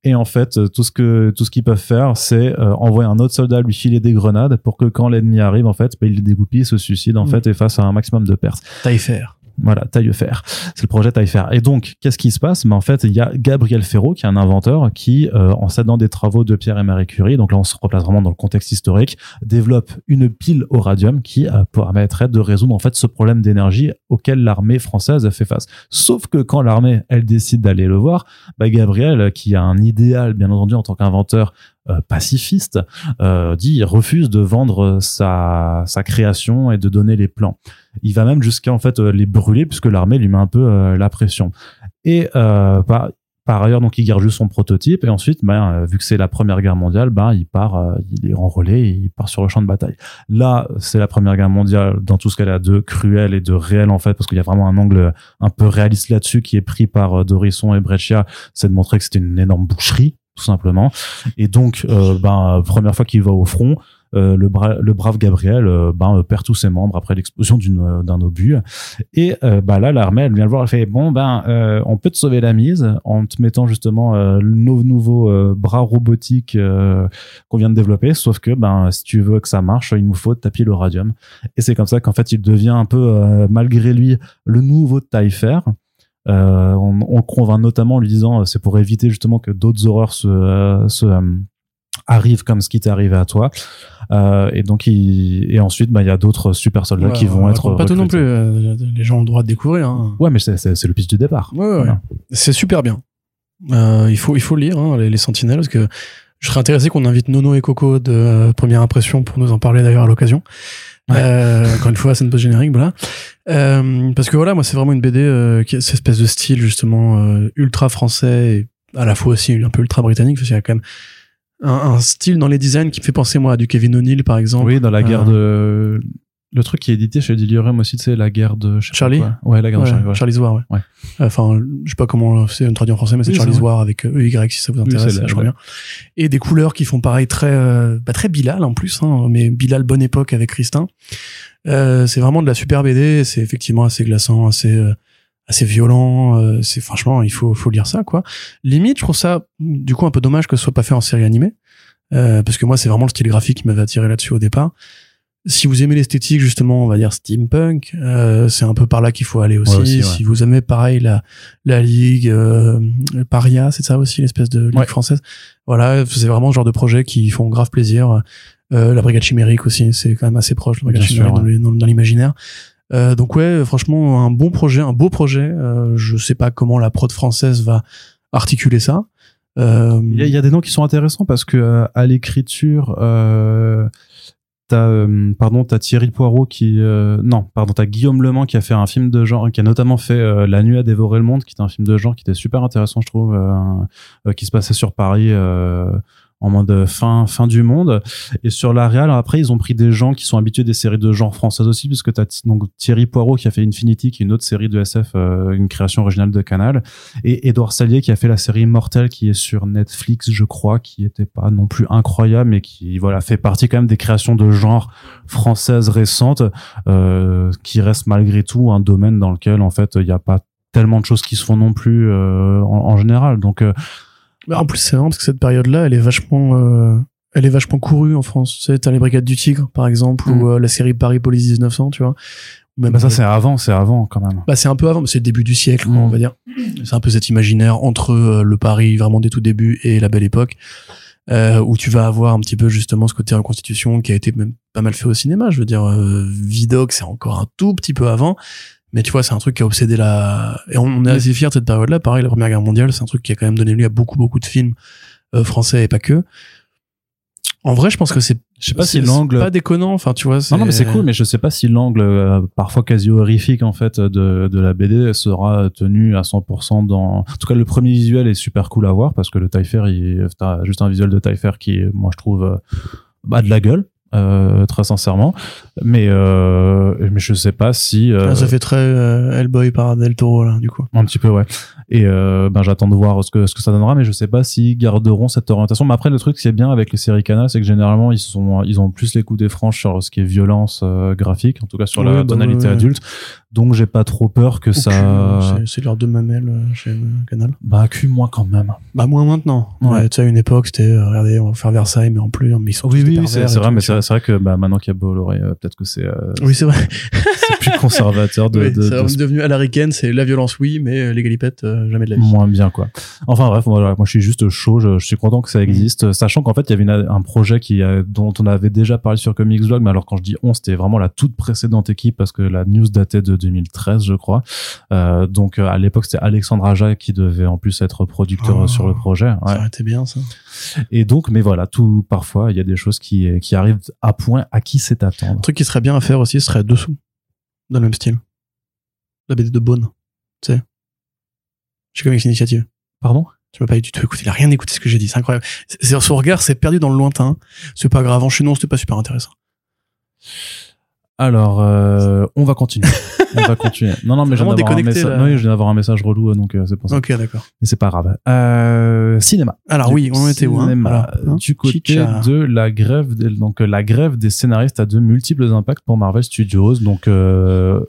Et en fait, euh, tout ce que tout ce qu'ils peuvent faire, c'est euh, envoyer un autre soldat lui filer des grenades pour que quand l'ennemi arrive, en fait, bah, il les dégoupille, se suicide en Mm. fait et face à un maximum de pertes. Taille faire. Voilà, taille fer. C'est le projet taille fer. Et donc, qu'est-ce qui se passe? Mais en fait, il y a Gabriel Ferraud, qui est un inventeur, qui, euh, en s'aidant des travaux de Pierre et Marie Curie, donc là, on se replace vraiment dans le contexte historique, développe une pile au radium qui euh, permettrait de résoudre en fait ce problème d'énergie auquel l'armée française fait face. Sauf que quand l'armée, elle décide d'aller le voir, bah, Gabriel, qui a un idéal, bien entendu, en tant qu'inventeur pacifiste, euh, dit il refuse de vendre sa, sa création et de donner les plans. Il va même jusqu'à en fait euh, les brûler puisque l'armée lui met un peu euh, la pression. Et euh, par, ailleurs, donc il garde juste son prototype et ensuite, ben, euh, vu que c'est la Première Guerre mondiale, ben il part, euh, il est enrôlé et il part sur le champ de bataille. Là, c'est la Première Guerre mondiale dans tout ce qu'elle a de cruel et de réel en fait, parce qu'il y a vraiment un angle un peu réaliste là-dessus qui est pris par euh, Dorisson et Breccia, c'est de montrer que c'était une énorme boucherie tout simplement. Et donc, euh, ben, première fois qu'il va au front, euh, le, bra- le brave Gabriel euh, ben, euh, perd tous ses membres après l'explosion d'un obus. Et bah là, l'armée, elle vient le voir, elle fait bon ben, on peut te sauver la mise en te mettant justement nos nouveaux bras robotiques qu'on vient de développer. Sauf que ben, si tu veux que ça marche, il nous faut taper le radium. Et c'est comme ça qu'en fait, il devient un peu, malgré lui, le nouveau Taillefer. Euh, on, on le convainc notamment en lui disant euh, c'est pour éviter justement que d'autres horreurs se, euh, se arrivent comme ce qui t'est arrivé à toi. Euh, et donc, il, et ensuite, bah, il y a d'autres super soldats qui vont être. Pas tout non plus. euh, les gens ont le droit de découvrir. Hein. Ouais, mais c'est, le pitch du départ. Ouais, ouais. Voilà. C'est super bien. Euh, il faut il faut lire hein, les, les Sentinelles parce que je serais intéressé qu'on invite Nono et Coco de euh, Première Impression pour nous en parler d'ailleurs à l'occasion. Ouais. Euh, encore une fois, c'est une post générique, voilà. Euh, parce que voilà, moi c'est vraiment une BD euh, qui a cette espèce de style justement euh, ultra français et à la fois aussi un peu ultra britannique parce qu'il y a quand même un, un style dans les designs qui me fait penser moi à du Kevin O'Neill par exemple. Oui, dans la guerre Euh, de. Le truc qui est édité chez Delirium aussi, c'est la guerre de Charlie. Ouais, la guerre Ouais, de Charlie. ouais. Charlie's War, ouais. Ouais. Enfin, je sais pas comment c'est traduit en français, mais c'est Oui, Charlie's. War avec euh, EY si ça vous Oui, intéresse, c'est la- je crois bien. Et des couleurs qui font pareil très, euh, bah, très Bilal en plus, hein, mais Bilal bonne époque avec Christin. Euh, c'est vraiment de la super BD, c'est effectivement assez glaçant, assez, euh, assez violent, euh, c'est franchement, il faut, faut lire ça, quoi. Limite, je trouve ça, du coup, un peu dommage que ce soit pas fait en série animée. Euh, parce que moi, c'est vraiment le style graphique qui m'avait attiré là-dessus au départ. Si vous aimez l'esthétique, justement, on va dire steampunk, euh, c'est un peu par là qu'il faut aller aussi. Ouais, aussi, ouais. Si vous aimez pareil la la ligue euh, Paria, c'est ça aussi l'espèce de ligue Ouais. française. Voilà, c'est vraiment ce genre de projet qui font grave plaisir. Euh, la brigade chimérique aussi, c'est quand même assez proche la brigade Bien chimérique dans l'imaginaire. Euh, donc ouais, franchement, un bon projet, un beau projet. Euh, je sais pas comment la prod française va articuler ça. Euh, Il y, a- il y a des noms qui sont intéressants parce que euh, à l'écriture, euh, t'as euh, pardon, t'as Thierry Poirot qui euh, non, pardon, t'as Guillaume Le Mans qui a fait un film de genre, qui a notamment fait euh, La nuit a dévoré le monde, qui était un film de genre qui était super intéressant, je trouve, qui se passait sur Paris. Euh, en mode fin fin du monde. Et sur la réal après ils ont pris des gens qui sont habitués des séries de genre françaises aussi puisque t'as Thi- donc Thierry Poirot qui a fait Infinity qui est une autre série de SF euh, une création originale de Canal et Edouard Salier qui a fait la série Mortel qui est sur Netflix je crois qui était pas non plus incroyable mais qui voilà fait partie quand même des créations de genre françaises récentes euh, qui reste malgré tout un domaine dans lequel en fait il n'y a pas tellement de choses qui se font non plus euh, en, en général. Donc euh, Bah, en plus, c'est marrant parce que cette période-là, elle est vachement, euh, elle est vachement courue en France. Tu sais, t'as les Brigades du Tigre, par exemple, Mm. ou euh, la série Paris Police 1900, tu vois. Même, bah ça euh, c'est avant c'est avant quand même bah, c'est un peu avant, mais c'est le début du siècle, quoi, Mm. on va dire. C'est un peu cet imaginaire entre euh, le Paris vraiment des tout débuts et la belle époque, euh, où tu vas avoir un petit peu justement ce côté reconstitution qui a été même pas mal fait au cinéma. Je veux dire, euh, Vidocq, c'est encore un tout petit peu avant. Mais tu vois, c'est un truc qui a obsédé la... Et on, on est assez fiers de cette période-là. Pareil, la Première Guerre mondiale, c'est un truc qui a quand même donné lieu à beaucoup, beaucoup de films euh, français et pas que. En vrai, je pense que c'est je sais pas si l'angle pas déconnant. Enfin, tu vois. Non, non, mais c'est cool, mais je sais pas si l'angle, euh, parfois quasi horrifique, en fait, de, de la BD sera tenu à 100% dans... En tout cas, le premier visuel est super cool à voir, parce que le Typher, il, t'as juste un visuel de Typher qui, moi, je trouve, euh, bah, de la gueule, euh, très sincèrement. Mais, euh, mais je sais pas si... euh, Ah, ça fait très euh, Hellboy par Del Toro, là, du coup. un petit peu, ouais. Et euh, ben j'attends de voir ce que ce que ça donnera, mais je sais pas s'ils garderont cette orientation. Mais après, le truc, qui est bien avec les séries Canal, c'est que généralement ils sont ils ont plus les coups des franches sur ce qui est violence euh, graphique, en tout cas sur Ouais, la bah, tonalité ouais. adulte. Donc j'ai pas trop peur que ça. c'est- l'heure de mamelle euh, chez euh, Canal. Bah cul moins quand même. Bah, moins maintenant. Ouais. Ouais. tu sais, à une époque, c'était, euh, regardez, on va faire Versailles, mais en plus, mais ils sont Oui oui, c'est vrai, mais c'est vrai que bah maintenant qu'il y a Bolloré, euh, peut-être que c'est euh, Oui, c'est vrai. c'est plus conservateur de, Oui, de, devenu à la c'est la violence, oui, mais l'égalipette, euh, jamais de la vie. moins bien quoi. Enfin bref, moi je suis juste chaud, je, je suis content que ça existe, sachant qu'en fait il y avait une- un projet qui dont on avait déjà parlé sur Comics Blog, mais alors quand je dis on, c'était vraiment la toute précédente équipe parce que la news datait de 2013 je crois. Euh, donc euh, à l'époque c'était Alexandre Aja qui devait en plus être producteur Oh. sur le projet. Ouais. Ça aurait été bien, ça. Et donc mais voilà, tout parfois il y a des choses qui qui arrivent à point à qui c'est attendre. Un truc qui serait bien à faire aussi, ce serait dessous. Dans le même style. La BD de Bone. Tu sais. Chez Comics Initiative. Pardon? Tu m'as pas du tout écouté. Il a rien écouté ce que j'ai dit. C'est incroyable. C'est- c'est- son regard s'est perdu dans le lointain. C'est pas grave. Enchaînons, c'était pas super intéressant. Alors, euh, on va continuer. on va continuer. Non, non, mais je viens d'avoir un message. là. Je viens d'avoir un message relou, euh, donc euh, c'est pour ça. Ok, d'accord. Mais c'est pas grave. Euh, cinéma. Alors Du oui, on était où, hein cinéma. Alors, hein Du côté Chicha. de la grève, des- donc euh, la grève des scénaristes a de multiples impacts pour Marvel Studios. Donc, euh,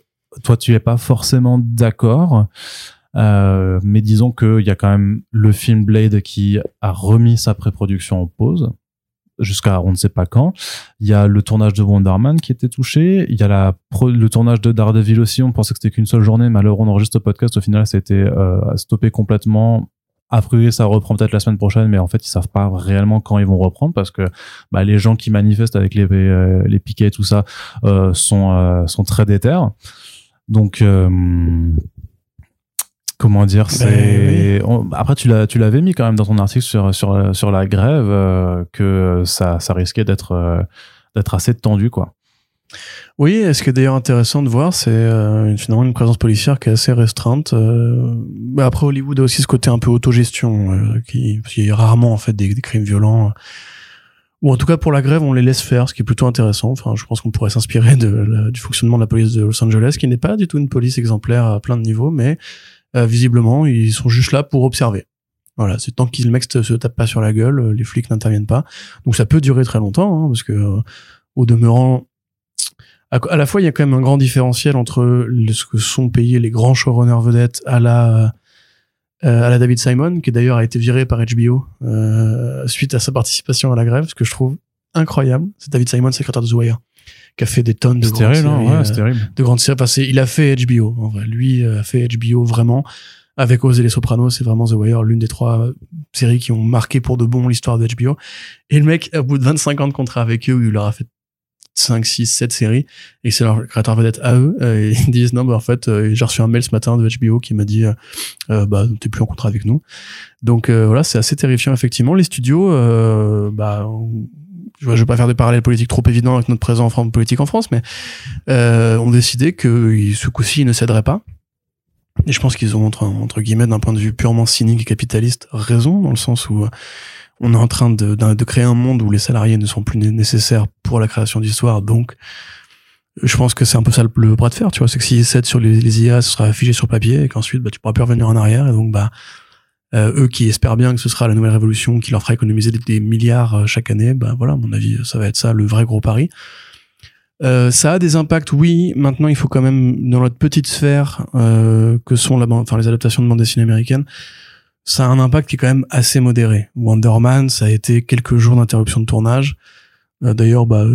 toi, tu es pas forcément d'accord. Euh, mais disons qu'il y a quand même le film Blade qui a remis sa pré-production en pause jusqu'à on ne sait pas quand. Il y a le tournage de Wonder Man qui était touché. Il y a la le tournage de Daredevil aussi. On pensait que c'était qu'une seule journée, mais alors on enregistre le podcast. Au final, ça a été euh, stoppé complètement. A priori, ça reprend peut-être la semaine prochaine, mais en fait, ils savent pas réellement quand ils vont reprendre parce que bah, les gens qui manifestent avec les euh, les piquets et tout ça euh, sont sont très déter. Donc comment dire c'est on- après tu l'as tu l'avais mis quand même dans ton article sur sur sur la grève euh, que ça ça risquait d'être euh, d'être assez tendu quoi Oui, et ce qui est d'ailleurs intéressant de voir, c'est euh, finalement une présence policière qui est assez restreinte. Après, Hollywood a aussi ce côté un peu autogestion, qui, qui est rarement en fait des, des crimes violents. ou en tout cas pour la grève, on les laisse faire, ce qui est plutôt intéressant. Enfin, je pense qu'on pourrait s'inspirer de, du fonctionnement de la police de Los Angeles, qui n'est pas du tout une police exemplaire à plein de niveaux, mais euh, visiblement, ils sont juste là pour observer. Voilà, c'est tant que le mec se, tape pas sur la gueule, euh, les flics n'interviennent pas. Donc ça peut durer très longtemps, hein, parce que euh, au demeurant, à, la fois il y a quand même un grand différentiel entre ce que sont payés les grands showrunners vedettes à la à la David Simon, qui d'ailleurs a été viré par HBO suite à sa participation à la grève, ce que je trouve incroyable. C'est David Simon, secrétaire de The Wire, qui a fait des tonnes de grandes hein, séries, ouais, euh, de grandes séries. Enfin, il a fait HBO, en vrai. Lui euh, a fait HBO vraiment. Avec Oz et les Sopranos, c'est vraiment The Wire, l'une des trois euh, séries qui ont marqué pour de bon l'histoire de HBO. Et le mec, au bout de 25 ans de contrat avec eux, il leur a fait 5, 6, 7 séries, et c'est leur créateur vedette à eux, euh, ils disent non, bah en fait, j'ai reçu un mail ce matin de HBO qui m'a dit, euh, bah t'es plus en contrat avec nous. Donc euh, voilà, c'est assez terrifiant effectivement. Les studios, euh, bah je je vais pas faire de parallèles politiques trop évidents avec notre présent en politique en France, mais euh, ont décidé que ils- ce coup-ci ils ne céderaient pas. Et je pense qu'ils ont entre, entre guillemets d'un point de vue purement cynique et capitaliste raison dans le sens où euh, on est en train de, de créer un monde où les salariés ne sont plus né- nécessaires pour la création d'histoires. Donc, je pense que c'est un peu ça le, le bras de fer, tu vois. C'est que s'ils cèdent sur les, les IA, ce sera affiché sur papier et qu'ensuite, bah, tu pourras plus revenir en arrière. Et donc, bah, euh, eux qui espèrent bien que ce sera la nouvelle révolution qui leur fera économiser des, milliards euh, chaque année, bah voilà, à mon avis, ça va être ça le vrai gros pari. Euh, ça a des impacts, oui. Maintenant, il faut quand même, dans notre petite sphère, euh, que sont la, enfin, les adaptations de bande dessinée américaine, ça a un impact qui est quand même assez modéré. Wonder Man, ça a été quelques jours d'interruption de tournage. Euh, D'ailleurs, bah,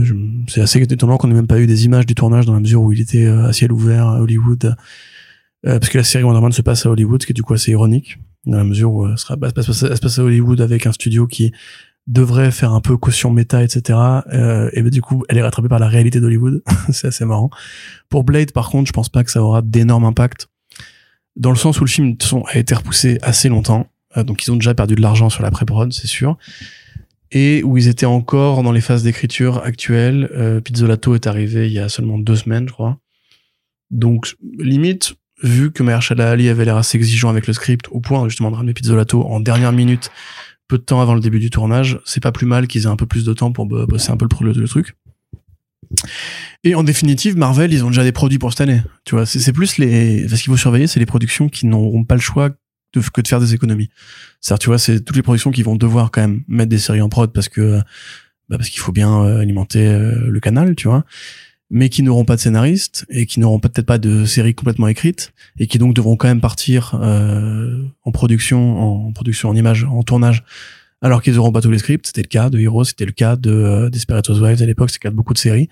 c'est assez étonnant qu'on n'ait même pas eu des images du tournage dans la mesure où il était euh, à ciel ouvert à Hollywood. Euh, parce que la série Wonder Man se passe à Hollywood, ce qui est du coup assez ironique, dans la mesure où euh, elle, sera, bah, se passe- à Hollywood avec un studio qui devrait faire un peu caution méta, etc. Euh, et ben du coup, elle est rattrapée par la réalité d'Hollywood. c'est assez marrant. Pour Blade, par contre, je pense pas que ça aura d'énormes impacts, dans le sens où le film a été repoussé assez longtemps. Euh, donc ils ont déjà perdu de l'argent sur la pré-prod, c'est sûr. Et où ils étaient encore dans les phases d'écriture actuelles. Euh, Pizzolato est arrivé il y a seulement deux semaines, je crois. Donc, limite, vu que Mahershala Ali avait l'air assez exigeant avec le script, au point justement de ramener Pizzolato en dernière minute, peu de temps avant le début du tournage, c'est pas plus mal qu'ils aient un peu plus de temps pour bo- bosser un peu le, truc. Et en définitive, Marvel, ils ont déjà des produits pour cette année. Tu vois, c'est plus les, parce qu'il faut surveiller, c'est les productions qui n'auront pas le choix que de faire des économies. C'est-à-dire, tu vois, c'est toutes les productions qui vont devoir quand même mettre des séries en prod parce que, bah parce qu'il faut bien euh, alimenter euh, le canal, tu vois mais qui n'auront pas de scénaristes et qui n'auront peut-être pas de séries complètement écrites et qui donc devront quand même partir euh, en production, en production, en image, en tournage, alors qu'ils n'auront pas tous les scripts. C'était le cas de Heroes, c'était le cas de euh, Desperate Housewives à l'époque, c'est le cas de beaucoup de séries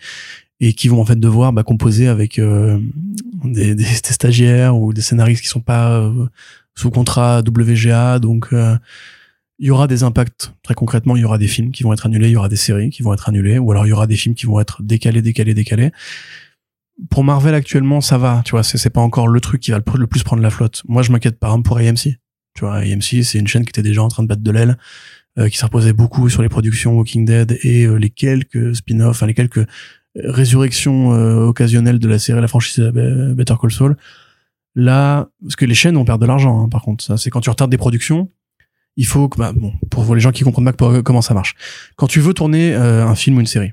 et qui vont en fait devoir bah, composer avec euh, des, des, des stagiaires ou des scénaristes qui sont pas euh, sous contrat WGA, donc euh, il y aura des impacts très concrètement il y aura des films qui vont être annulés il y aura des séries qui vont être annulées ou alors il y aura des films qui vont être décalés décalés décalés. Pour Marvel actuellement ça va tu vois c'est pas encore le truc qui va le, plus prendre la flotte. Moi je m'inquiète par exemple pour AMC tu vois AMC c'est une chaîne qui était déjà en train de battre de l'aile euh, qui se reposait beaucoup sur les productions Walking Dead et euh, les quelques spin-offs enfin les quelques résurrections euh, occasionnelles de la série la franchise euh, Better Call Saul. Là parce que les chaînes vont perdre de l'argent hein, par contre c'est quand tu retardes des productions il faut que, bah, bon, pour les gens qui comprennent pas comment ça marche. Quand tu veux tourner euh, un film ou une série,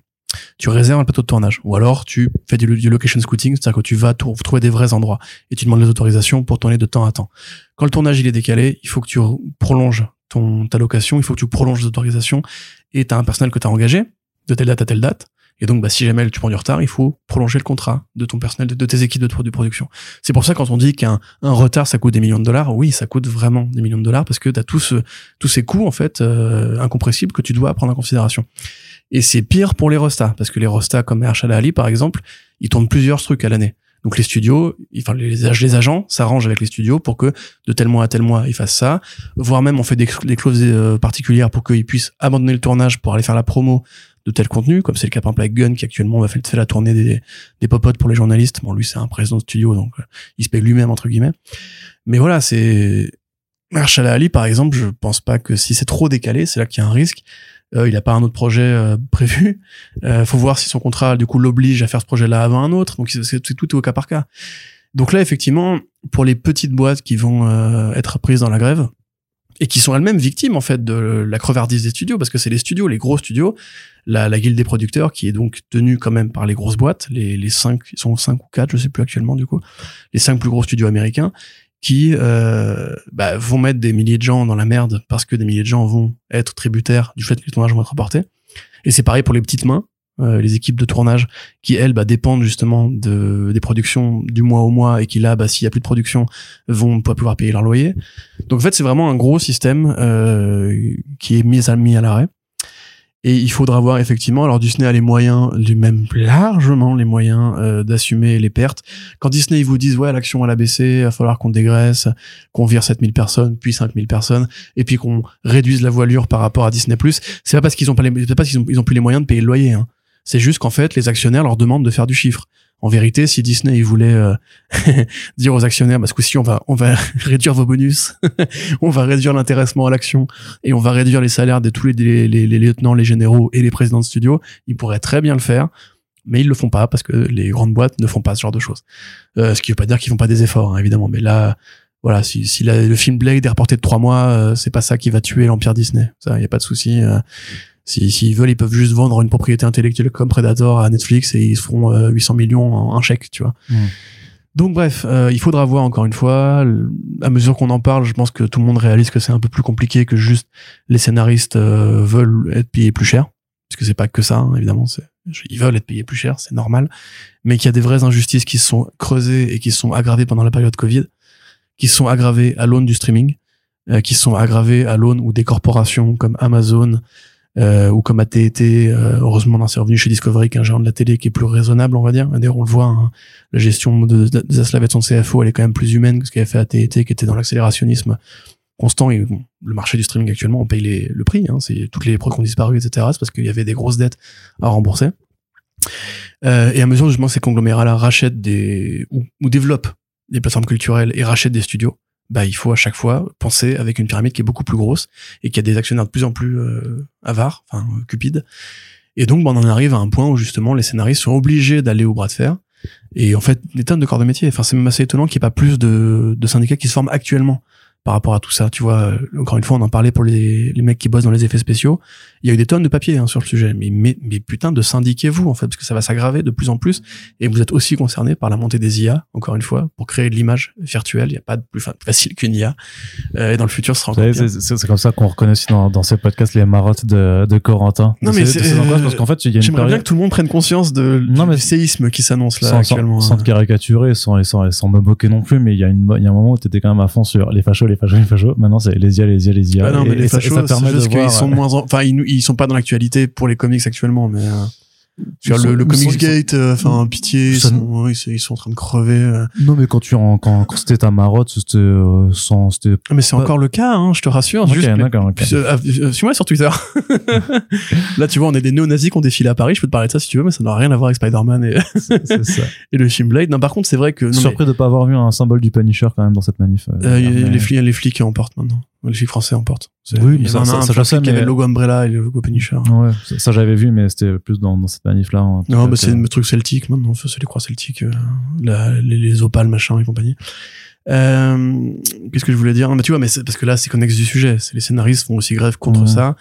tu réserves un plateau de tournage, ou alors tu fais du, location scouting, c'est-à-dire que tu vas trou- trouver des vrais endroits et tu demandes les autorisations pour tourner de temps à temps. Quand le tournage il est décalé, il faut que tu prolonges ton ta location, il faut que tu prolonges les autorisations et tu as un personnel que tu as engagé de telle date à telle date. Et donc, bah, si jamais tu prends du retard, il faut prolonger le contrat de ton personnel, de, tes équipes de, de production. C'est pour ça quand on dit qu'un un retard ça coûte des millions de dollars, oui, ça coûte vraiment des millions de dollars parce que tu as tout ce, tous ces coûts en fait euh, incompressibles que tu dois prendre en considération. Et c'est pire pour les restas parce que les restas comme Mahershala Ali par exemple, ils tournent plusieurs trucs à l'année. Donc les studios, enfin les, les agents s'arrangent avec les studios pour que de tel mois à tel mois ils fassent ça, voire même on fait des, des clauses euh, particulières pour qu'ils puissent abandonner le tournage pour aller faire la promo de tel contenu, comme c'est le cas par exemple avec Gunn qui actuellement va faire, la tournée des, des popotes pour les journalistes. Bon lui c'est un président de studio donc euh, il se paye lui-même entre guillemets. Mais voilà c'est Mahershala Ali par exemple, je pense pas que si c'est trop décalé, c'est là qu'il y a un risque. Euh, il a pas un autre projet euh, prévu. Euh, faut voir si son contrat du coup l'oblige à faire ce projet-là avant un autre. Donc c'est c'est tout au cas par cas. Donc là effectivement, pour les petites boîtes qui vont euh, être prises dans la grève, et qui sont elles-mêmes victimes en fait de la crevardise des studios parce que c'est les studios, les gros studios, la, la guilde des producteurs qui est donc tenue quand même par les grosses boîtes, les les cinq, ils sont cinq ou quatre, je sais plus actuellement du coup, les cinq plus gros studios américains qui euh, bah, vont mettre des milliers de gens dans la merde parce que des milliers de gens vont être tributaires du fait que les tournages vont être rapportés. Et c'est pareil pour les petites mains, euh, les équipes de tournage qui elles bah, dépendent justement de des productions du mois au mois et qui là bah s'il y a plus de production vont pas pouvoir payer leur loyer donc en fait c'est vraiment un gros système euh, qui est mis à mis à l'arrêt et il faudra voir effectivement. Alors Disney a les moyens, les même largement les moyens euh, d'assumer les pertes. Quand Disney ils vous disent ouais l'action elle a baissé, il va falloir qu'on dégraisse, qu'on vire 7000 personnes, puis 5000 personnes, et puis qu'on réduise la voilure par rapport à Disney+. C'est pas parce qu'ils ont pas les, pas parce qu'ils ont, ils ont plus les moyens de payer le loyer. Hein. C'est juste qu'en fait les actionnaires leur demandent de faire du chiffre. En vérité, si Disney il voulait euh, dire aux actionnaires, parce que si on va on va réduire vos bonus, on va réduire l'intéressement à l'action et on va réduire les salaires de tous les, les, les, lieutenants, les généraux et les présidents de studio, ils pourraient très bien le faire, mais ils le font pas parce que les grandes boîtes ne font pas ce genre de choses. Euh, ce qui veut pas dire qu'ils font pas des efforts, hein, évidemment, mais là, voilà, si, le film Blade est reporté de trois mois, euh, c'est pas ça qui va tuer l'empire Disney. Ça, y a pas de souci. euh, si s'ils veulent, ils peuvent juste vendre une propriété intellectuelle comme Predator à Netflix et ils se feront euh, 800 millions en un chèque, tu vois. Mm. Donc bref, euh, il faudra voir encore une fois. À mesure qu'on en parle, je pense que tout le monde réalise que c'est un peu plus compliqué que juste les scénaristes euh, veulent être payés plus cher, parce que c'est pas que ça, hein, évidemment. Ils veulent être payés plus cher, c'est normal, mais qu'il y a des vraies injustices qui se sont creusées et qui se sont aggravées pendant la période Covid, qui se sont aggravées à l'aune du streaming, euh, qui se sont aggravées à l'aune où des corporations comme Amazon euh, ou comme AT&T, euh, heureusement on s'est revenu chez Discovery, qui est un géant de la télé qui est plus raisonnable, on va dire. D'ailleurs, on le voit, hein, la gestion de, de, de son CFO, elle est quand même plus humaine que ce qu'avait fait AT&T, qui était dans l'accélérationnisme constant. Et bon, le marché du streaming actuellement, on paye les, le prix. Hein, c'est toutes les produits qui ont disparu, etc. C'est parce qu'il y avait des grosses dettes à rembourser. Euh, et à mesure justement ces conglomérats-là rachètent des ou, ou développent des plateformes culturelles et rachètent des studios, bah il faut à chaque fois penser avec une pyramide qui est beaucoup plus grosse et qui a des actionnaires de plus en plus euh, avares, enfin euh, cupides. Et donc bah, on en arrive à un point où justement les scénaristes sont obligés d'aller au bras de fer et en fait des tonnes de corps de métier. Enfin c'est même assez étonnant qu'il n'y ait pas plus de, syndicats qui se forment actuellement par rapport à tout ça. Tu vois, euh, encore une fois, on en parlait pour les, les mecs qui bossent dans les effets spéciaux. Il y a eu des tonnes de papiers hein, sur le sujet. Mais, mais, mais putain, de syndiquez-vous, en fait, parce que ça va s'aggraver de plus en plus. Et vous êtes aussi concerné par la montée des IA, encore une fois, pour créer de l'image virtuelle. Il n'y a pas de plus fa- facile qu'une IA. Euh, et dans le futur, ce sera encore. C'est comme ça qu'on reconnaît aussi dans, dans ces podcasts les marottes de, de Corentin. Non, De mais c'est- ces angoisses, parce qu'en fait, il y a une J'aimerais bien que tout le monde prenne conscience de, Non, du mais- séisme qui s'annonce là sans, sans, actuellement. sans te caricaturer, sans, sans, sans me moquer non plus, mais il y a une, il y a un moment où t'étais quand même à fond sur les fachos, les fachos, les fachos. Maintenant, c'est les IA, les IA, les IA. Ah non, mais et, les et ça, fachos, ça c'est permet de voir. sont moins, en- enfin, ils, ils sont pas dans l'actualité pour les comics actuellement, mais, euh, le, le Comics Gate, euh, enfin, pitié, ils sont, ils en train de crever. euh. Non, mais quand tu en, quand, quand c'était ta marotte, c'était, euh, sans, c'était, Ah, Mais c'est Bah- encore le cas, hein, je te rassure. ok, juste, d'accord, ok. Puis, euh, euh, Suis-moi sur Twitter. Là, tu vois, on est des néo-nazis qui ont défilé à Paris. Je peux te parler de ça si tu veux, mais ça n'a rien à voir avec Spider-Man et, C'est c'est ça. et le film Blade. Non, par contre, c'est vrai que non, mais, Surpris de pas avoir vu un symbole du Punisher quand même dans cette manif. euh, euh, mais- les, flics, les flics en portent maintenant. Les flics français en portent. C'est- Oui, il y ça- ça- ça, je sais, qui avait le logo Umbrella et le logo Punisher. Ouais, ça, ça, j'avais vu, mais c'était plus dans, dans cette manif-là. hein. Non, bah, c'est le truc celtique maintenant. C'est les croix celtiques, euh, la- les, les opales, machin et compagnie. Euh, Qu'est-ce que je voulais dire? Mais tu vois, mais parce que là, c'est connexe du sujet. C'est les scénaristes font aussi grève contre Ouais. ça.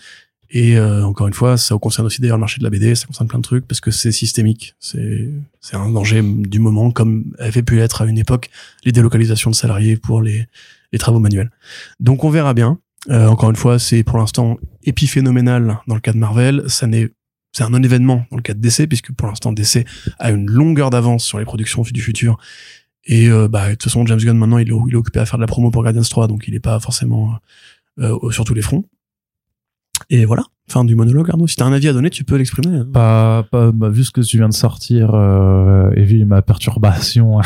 Et euh, encore une fois, ça concerne aussi d'ailleurs le marché de la BD, ça concerne plein de trucs parce que c'est systémique. C'est c'est un danger du moment, comme avait pu l'être à une époque les délocalisations de salariés pour les les travaux manuels. Donc on verra bien. Euh, encore une fois, c'est pour l'instant épiphénoménal dans le cas de Marvel. Ça n'est c'est un non-événement dans le cas de DC, puisque pour l'instant DC a une longueur d'avance sur les productions du futur. Et euh, bah, de toute façon, James Gunn maintenant, il est, il est occupé à faire de la promo pour Guardians 3, donc il est pas forcément euh, sur tous les fronts. Et voilà, fin du monologue, Arnaud. Si t'as un avis à donner, tu peux l'exprimer. hein. Pas, pas, bah, vu ce que tu viens de sortir euh, et vu ma perturbation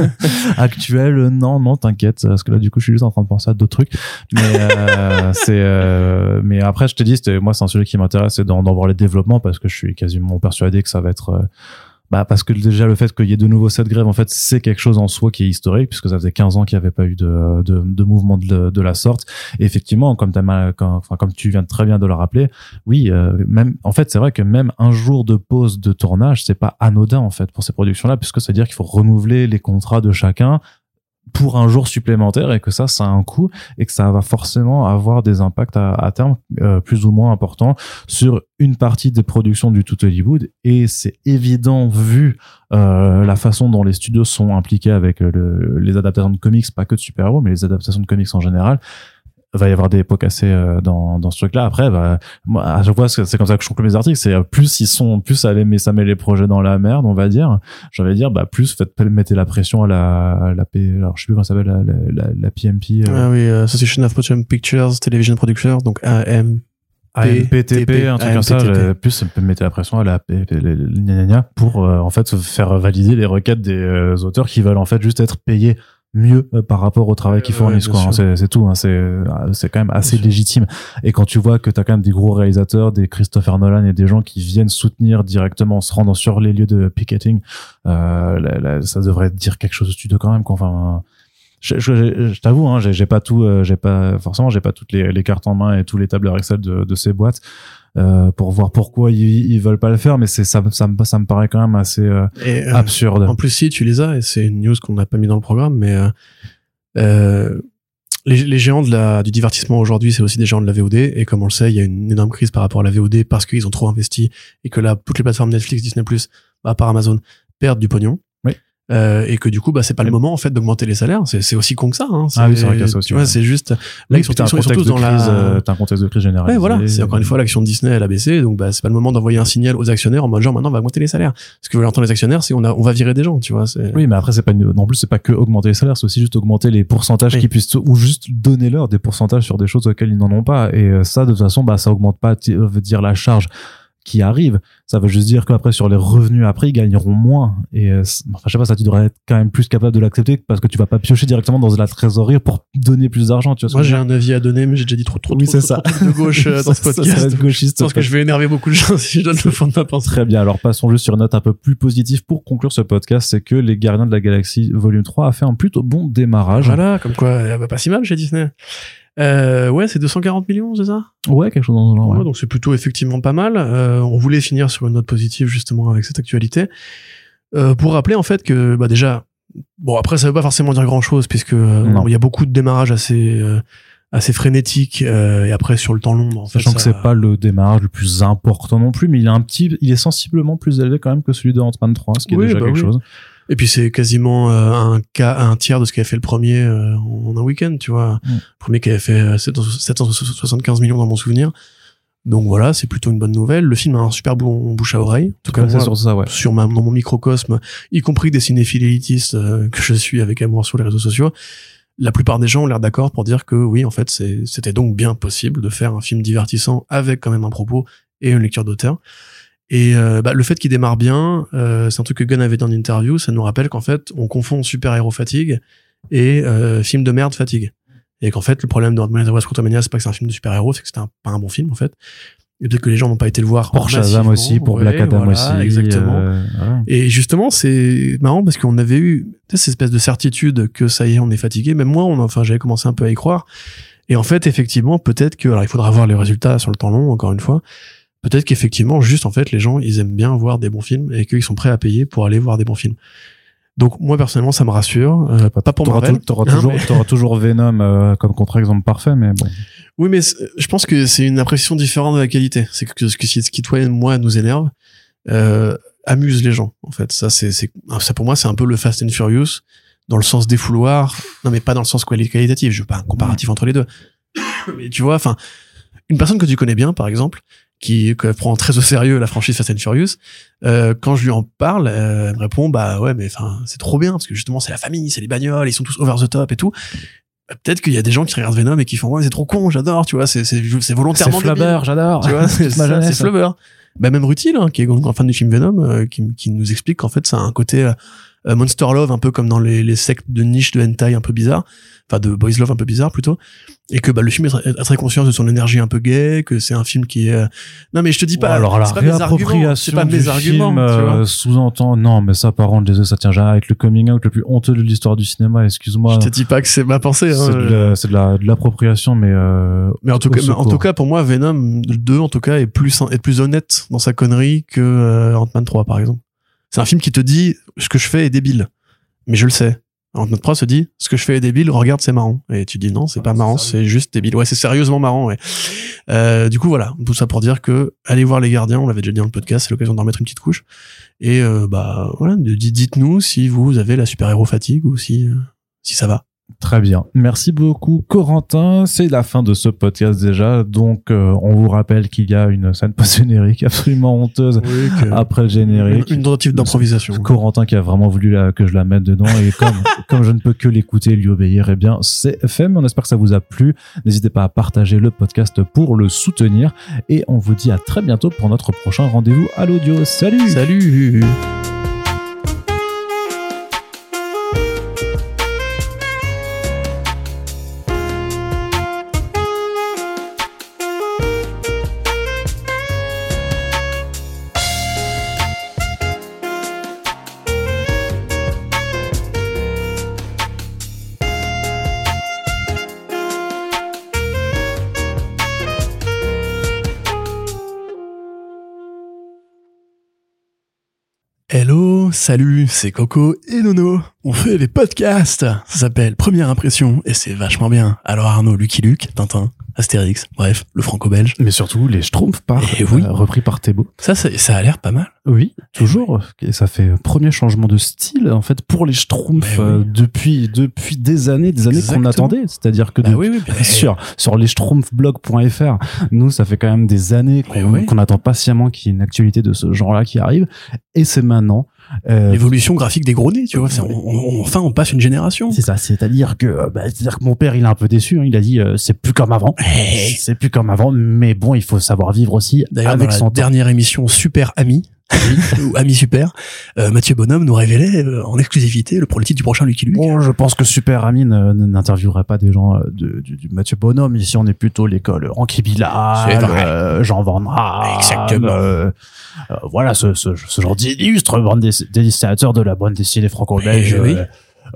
actuelle, non, non, t'inquiète, parce que là, du coup, je suis juste en train de penser à d'autres trucs. Mais euh, c'est, euh, mais après, je te dis, moi, c'est un sujet qui m'intéresse, c'est d'en d'en voir les développements parce que je suis quasiment persuadé que ça va être. Bah parce que déjà le fait qu'il y ait de nouveau cette grève en fait c'est quelque chose en soi qui est historique puisque ça faisait 15 ans qu'il n'y avait pas eu de, de, de mouvement de, de la sorte. Et effectivement comme, tu viens très bien de le rappeler oui, euh, même en fait, c'est vrai que même un jour de pause de tournage, c'est pas anodin en fait pour ces productions-là, puisque ça veut dire qu'il faut renouveler les contrats de chacun pour un jour supplémentaire et que ça, ça a un coût et que ça va forcément avoir des impacts à, terme euh, plus ou moins importants sur une partie des productions du tout Hollywood. Et c'est évident vu euh, la façon dont les studios sont impliqués avec euh, le- les adaptations de comics, pas que de super-héros, mais les adaptations de comics en général va y avoir des pots cassés euh, dans, dans ce truc-là. Après, bah, moi, à chaque fois, c'est comme ça que je conclue mes articles. C'est euh, plus ils sont, plus ça les met, ça met les projets dans la merde, on va dire. J'allais dire, bah, plus faites mettez la pression à la, à la P, alors je sais plus comment ça s'appelle, la, la, PMP. euh, Ah oui, Association of Motion Pictures Television Producers, donc AM. AMPTP, un truc comme ça, plus mettez la pression à la pour en fait faire valider les requêtes des auteurs qui veulent en fait juste être payés mieux euh, par rapport au travail qu'ils ouais, fournissent quoi. hein. c'est c'est tout hein. c'est euh, c'est quand même assez légitime et quand tu vois que t'as quand même des gros réalisateurs des Christopher Nolan et des gens qui viennent soutenir directement en se rendant sur les lieux de picketing euh, là- là, ça devrait dire quelque chose au studio quand même quoi. enfin je, je, je t'avoue, hein, j'ai j'ai pas tout, euh, j'ai pas forcément, j'ai pas toutes les, les cartes en main et tous les tableurs Excel de, de ces boîtes euh, pour voir pourquoi ils, ils veulent pas le faire, mais c'est ça, me- ça, me, ça me paraît quand même assez euh, Et, euh, absurde. En plus, si tu les as, et c'est une news qu'on n'a pas mis dans le programme, mais euh, euh, les, les géants de la, du divertissement aujourd'hui, c'est aussi des géants de la VOD. Et comme on le sait, il y a une énorme crise par rapport à la VOD parce qu'ils ont trop investi et que là, toutes les plateformes Netflix, Disney+, bah, à part Amazon, perdent du pognon. Oui. Euh, et que du coup, bah, c'est pas le moment en fait d'augmenter les salaires. C'est c'est aussi con que ça. Hein. Ah oui, c'est vrai qu'il y a ça aussi, Tu vois, ouais. c'est juste. Là, Oui, ils sont, ils tous dans crise, la. euh, t'as un contexte de crise générale. Ouais, voilà. C'est encore une fois l'action de Disney, elle a baissé. Donc, bah, c'est pas le moment d'envoyer un signal aux actionnaires en mode genre maintenant on va augmenter les salaires. Ce que veulent entendre les actionnaires, c'est on a, on va virer des gens, tu vois. Oui, mais après c'est pas une- non plus c'est pas que augmenter les salaires, c'est aussi juste augmenter les pourcentages Oui. qui puissent ou juste donner leur des pourcentages sur des choses auxquelles ils n'en ont pas. Et euh, ça, de toute façon, bah ça augmente pas, dire la charge qui arrive. Ça veut juste dire qu'après sur les revenus après ils gagneront moins. Et euh, enfin je sais pas, ça tu devrais être quand même plus capable de l'accepter parce que tu vas pas piocher directement dans la trésorerie pour donner plus d'argent. Tu vois Moi, j'ai un avis à donner, mais j'ai déjà dit trop, trop, Oui, trop, ça. trop de gauche euh, dans ce Ça- ça, podcast. ça être gauchiste. Je pense que je vais énerver beaucoup de gens si je donne le fond de ma pensée. Très bien. Alors passons juste sur une note un peu plus positive pour conclure ce podcast, c'est que les Gardiens de la Galaxie Volume 3 a fait un plutôt bon démarrage. Voilà, comme quoi, va pas si mal chez Disney. Euh, ouais, c'est 240 millions, c'est ça? Ouais, quelque chose dans ce genre. Ouais, ouais. Donc c'est plutôt effectivement pas mal. Euh, on voulait finir sur une note positive justement avec cette actualité. Euh, pour rappeler en fait que bah déjà, bon après ça veut pas forcément dire grand chose puisque euh, il y a beaucoup de démarrages assez euh, assez frénétiques euh, et après sur le temps long. En fait, Sachant que ça- c'est pas le démarrage le plus important non plus, mais il est un petit, il est sensiblement plus élevé quand même que celui de Ant-Man 3, ce qui est déjà bah quelque oui. chose. Et puis c'est quasiment euh, un cas, un tiers de ce qu'avait fait le premier euh, en un week-end, tu vois. Mm. Le premier qui avait fait euh, 775 millions dans mon souvenir. Donc voilà, c'est plutôt une bonne nouvelle. Le film a un super bon bouche à oreille. En tout cas, moi, sur ça, ouais. sur ma, dans mon microcosme, y compris des cinéphiles élitistes euh, que je suis avec amour sur les réseaux sociaux, la plupart des gens ont l'air d'accord pour dire que oui, en fait, c'était donc bien possible de faire un film divertissant avec quand même un propos et une lecture d'auteur. Et euh, bah, le fait qu'il démarre bien, euh, c'est un truc que Gunn avait dit en interview, ça nous rappelle qu'en fait, on confond super-héros fatigue et euh, film de merde fatigue. Et qu'en fait, le problème de the Wasp Quantumania, c'est pas que c'est un film de super-héros, c'est que c'est pas un bon film, en fait. Et peut-être que les gens n'ont pas été le voir. Pour Shazam aussi, pour Ouais, Black Adam voilà, aussi. Exactement. euh. Et justement, c'est marrant parce qu'on avait eu cette espèce de certitude que ça y est, on est fatigué. Même moi, on, enfin, j'avais commencé un peu à y croire. Et en fait, effectivement, peut-être que, alors il faudra voir les résultats sur le temps long, encore une fois. Peut-être qu'effectivement, juste en fait, les gens, ils aiment bien voir des bons films et qu'ils sont prêts à payer pour aller voir des bons films. Donc moi personnellement, ça me rassure. Euh, pas pour Marvel. t'auras hein, toujours, mais- toujours Venom euh, comme contre-exemple parfait, mais bon. Oui, mais je pense que c'est une impression différente de la qualité. C'est que ce que ce qui toi et moi nous énerve euh, amuse les gens. En fait, ça c'est ça pour moi c'est un peu le Fast and Furious dans le sens des fouloirs. Non, mais pas dans le sens quali- qualitatif. Je veux pas un comparatif entre les deux. mais tu vois, enfin, une personne que tu connais bien, par exemple, qui, qui prend très au sérieux la franchise Fast and Furious, euh, quand je lui en parle, euh, elle me répond bah ouais, mais enfin c'est trop bien parce que justement c'est la famille, c'est les bagnoles, ils sont tous over the top et tout. Bah, Peut-être qu'il y a des gens qui regardent Venom et qui font ouais c'est trop con, j'adore, tu vois, c'est c'est c'est C'est volontairement débile. Flubber, j'adore. Tu vois, c'est c'est Flubber. Bah, même Rutil, hein, qui est grand fan du film Venom, euh, qui, qui nous explique qu'en fait, ça a un côté euh, Monster Love, un peu comme dans les, les sectes de niche de hentai un peu bizarre, enfin de boys love un peu bizarre plutôt, et que bah, le film est très, conscient de son énergie un peu gay, que c'est un film qui est... euh, Non mais je te dis pas, alors la réappropriation pas du mes arguments, euh, sous-entend non mais ça par contre désolé ça tient jamais avec le coming out le plus honteux de l'histoire du cinéma excuse-moi. Je te dis pas que c'est ma pensée. hein, c'est de euh, la- l'appropriation mais euh, Mais en tout cas, en tout cas, pour moi, Venom 2, en tout cas, est plus, est plus honnête dans sa connerie que euh, Ant-Man 3, par exemple. C'est un film qui te dit, ce que je fais est débile. Mais je le sais. Alors notre prof se dit, ce que je fais est débile, regarde, c'est marrant. Et tu dis non, c'est Ah, pas marrant, c'est juste débile. Ouais, c'est sérieusement marrant, ouais. Euh, du coup, voilà. Tout ça pour dire que, allez voir les gardiens, on l'avait déjà dit dans le podcast, c'est l'occasion d'en remettre une petite couche. Et, euh, bah, voilà, dites-nous si vous avez la super-héros fatigue ou si, euh, si ça va. Très bien. Merci beaucoup, Corentin. C'est la fin de ce podcast déjà. Donc, euh, on vous rappelle qu'il y a une scène post-générique absolument honteuse après le générique. Une tentative d'improvisation. Corentin qui a vraiment voulu la- que je la mette dedans et comme, comme je ne peux que l'écouter et lui obéir, eh bien, c'est fait. Mais on espère que ça vous a plu. N'hésitez pas à partager le podcast pour le soutenir et on vous dit à très bientôt pour notre prochain rendez-vous à l'audio. Salut! Salut salut, c'est Coco et Nono. On fait des podcasts. Ça s'appelle Première Impression et c'est vachement bien. Alors Arnaud, Lucky Luke, Tintin, Astérix, bref, le franco-belge. Mais surtout, les Schtroumpfs par, Eh oui. euh, repris par Thébault. Ça, ça, ça a l'air pas mal. Oui, toujours. Et ça fait premier changement de style en fait pour les Schtroumpfs oui. euh, depuis depuis des années, des années qu'on attendait. C'est-à-dire que Bah de- oui, oui, bien bien sûr sur les schtroumpfblog.fr, nous ça fait quand même des années qu'on attend patiemment qu'il y ait une actualité de ce genre-là qui arrive. Et c'est maintenant. Euh, L'évolution graphique des gros nez, tu vois. c'est- on- on- enfin, on passe une génération. c'est ça, c'est-à-dire que bah, c'est-à-dire que mon père il est un peu déçu. hein. il a dit euh, c'est plus comme avant, Hey. c'est plus comme avant. Mais bon, il faut savoir vivre aussi D'ailleurs, dans avec la son temps. dernière émission Super Ami, ou Ami Super, euh, Mathieu Bonhomme nous révélait euh, en exclusivité le, titre du prochain Lucky Luke. Bon, je pense que Super Ami n'interviewerait pas des gens euh, de, du, du Mathieu Bonhomme. Ici, on est plutôt l'école Anki Bilal, euh, Jean Van Exactement. euh, voilà, ce, ce, ce genre d'illustres bande dess- dessinateurs de la bande dessinée franco-belge oui.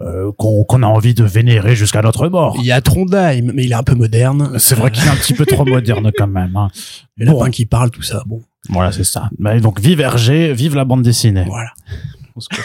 euh, qu'on a envie de vénérer jusqu'à notre mort. Il y a Trondheim, mais il est un peu moderne. C'est vrai qu'il est un petit peu trop moderne quand même. Hein. Les Bon, lapins qui parlent, tout ça. Bon, voilà, c'est ça. Mais donc, vive Hergé, vive la bande dessinée. voilà.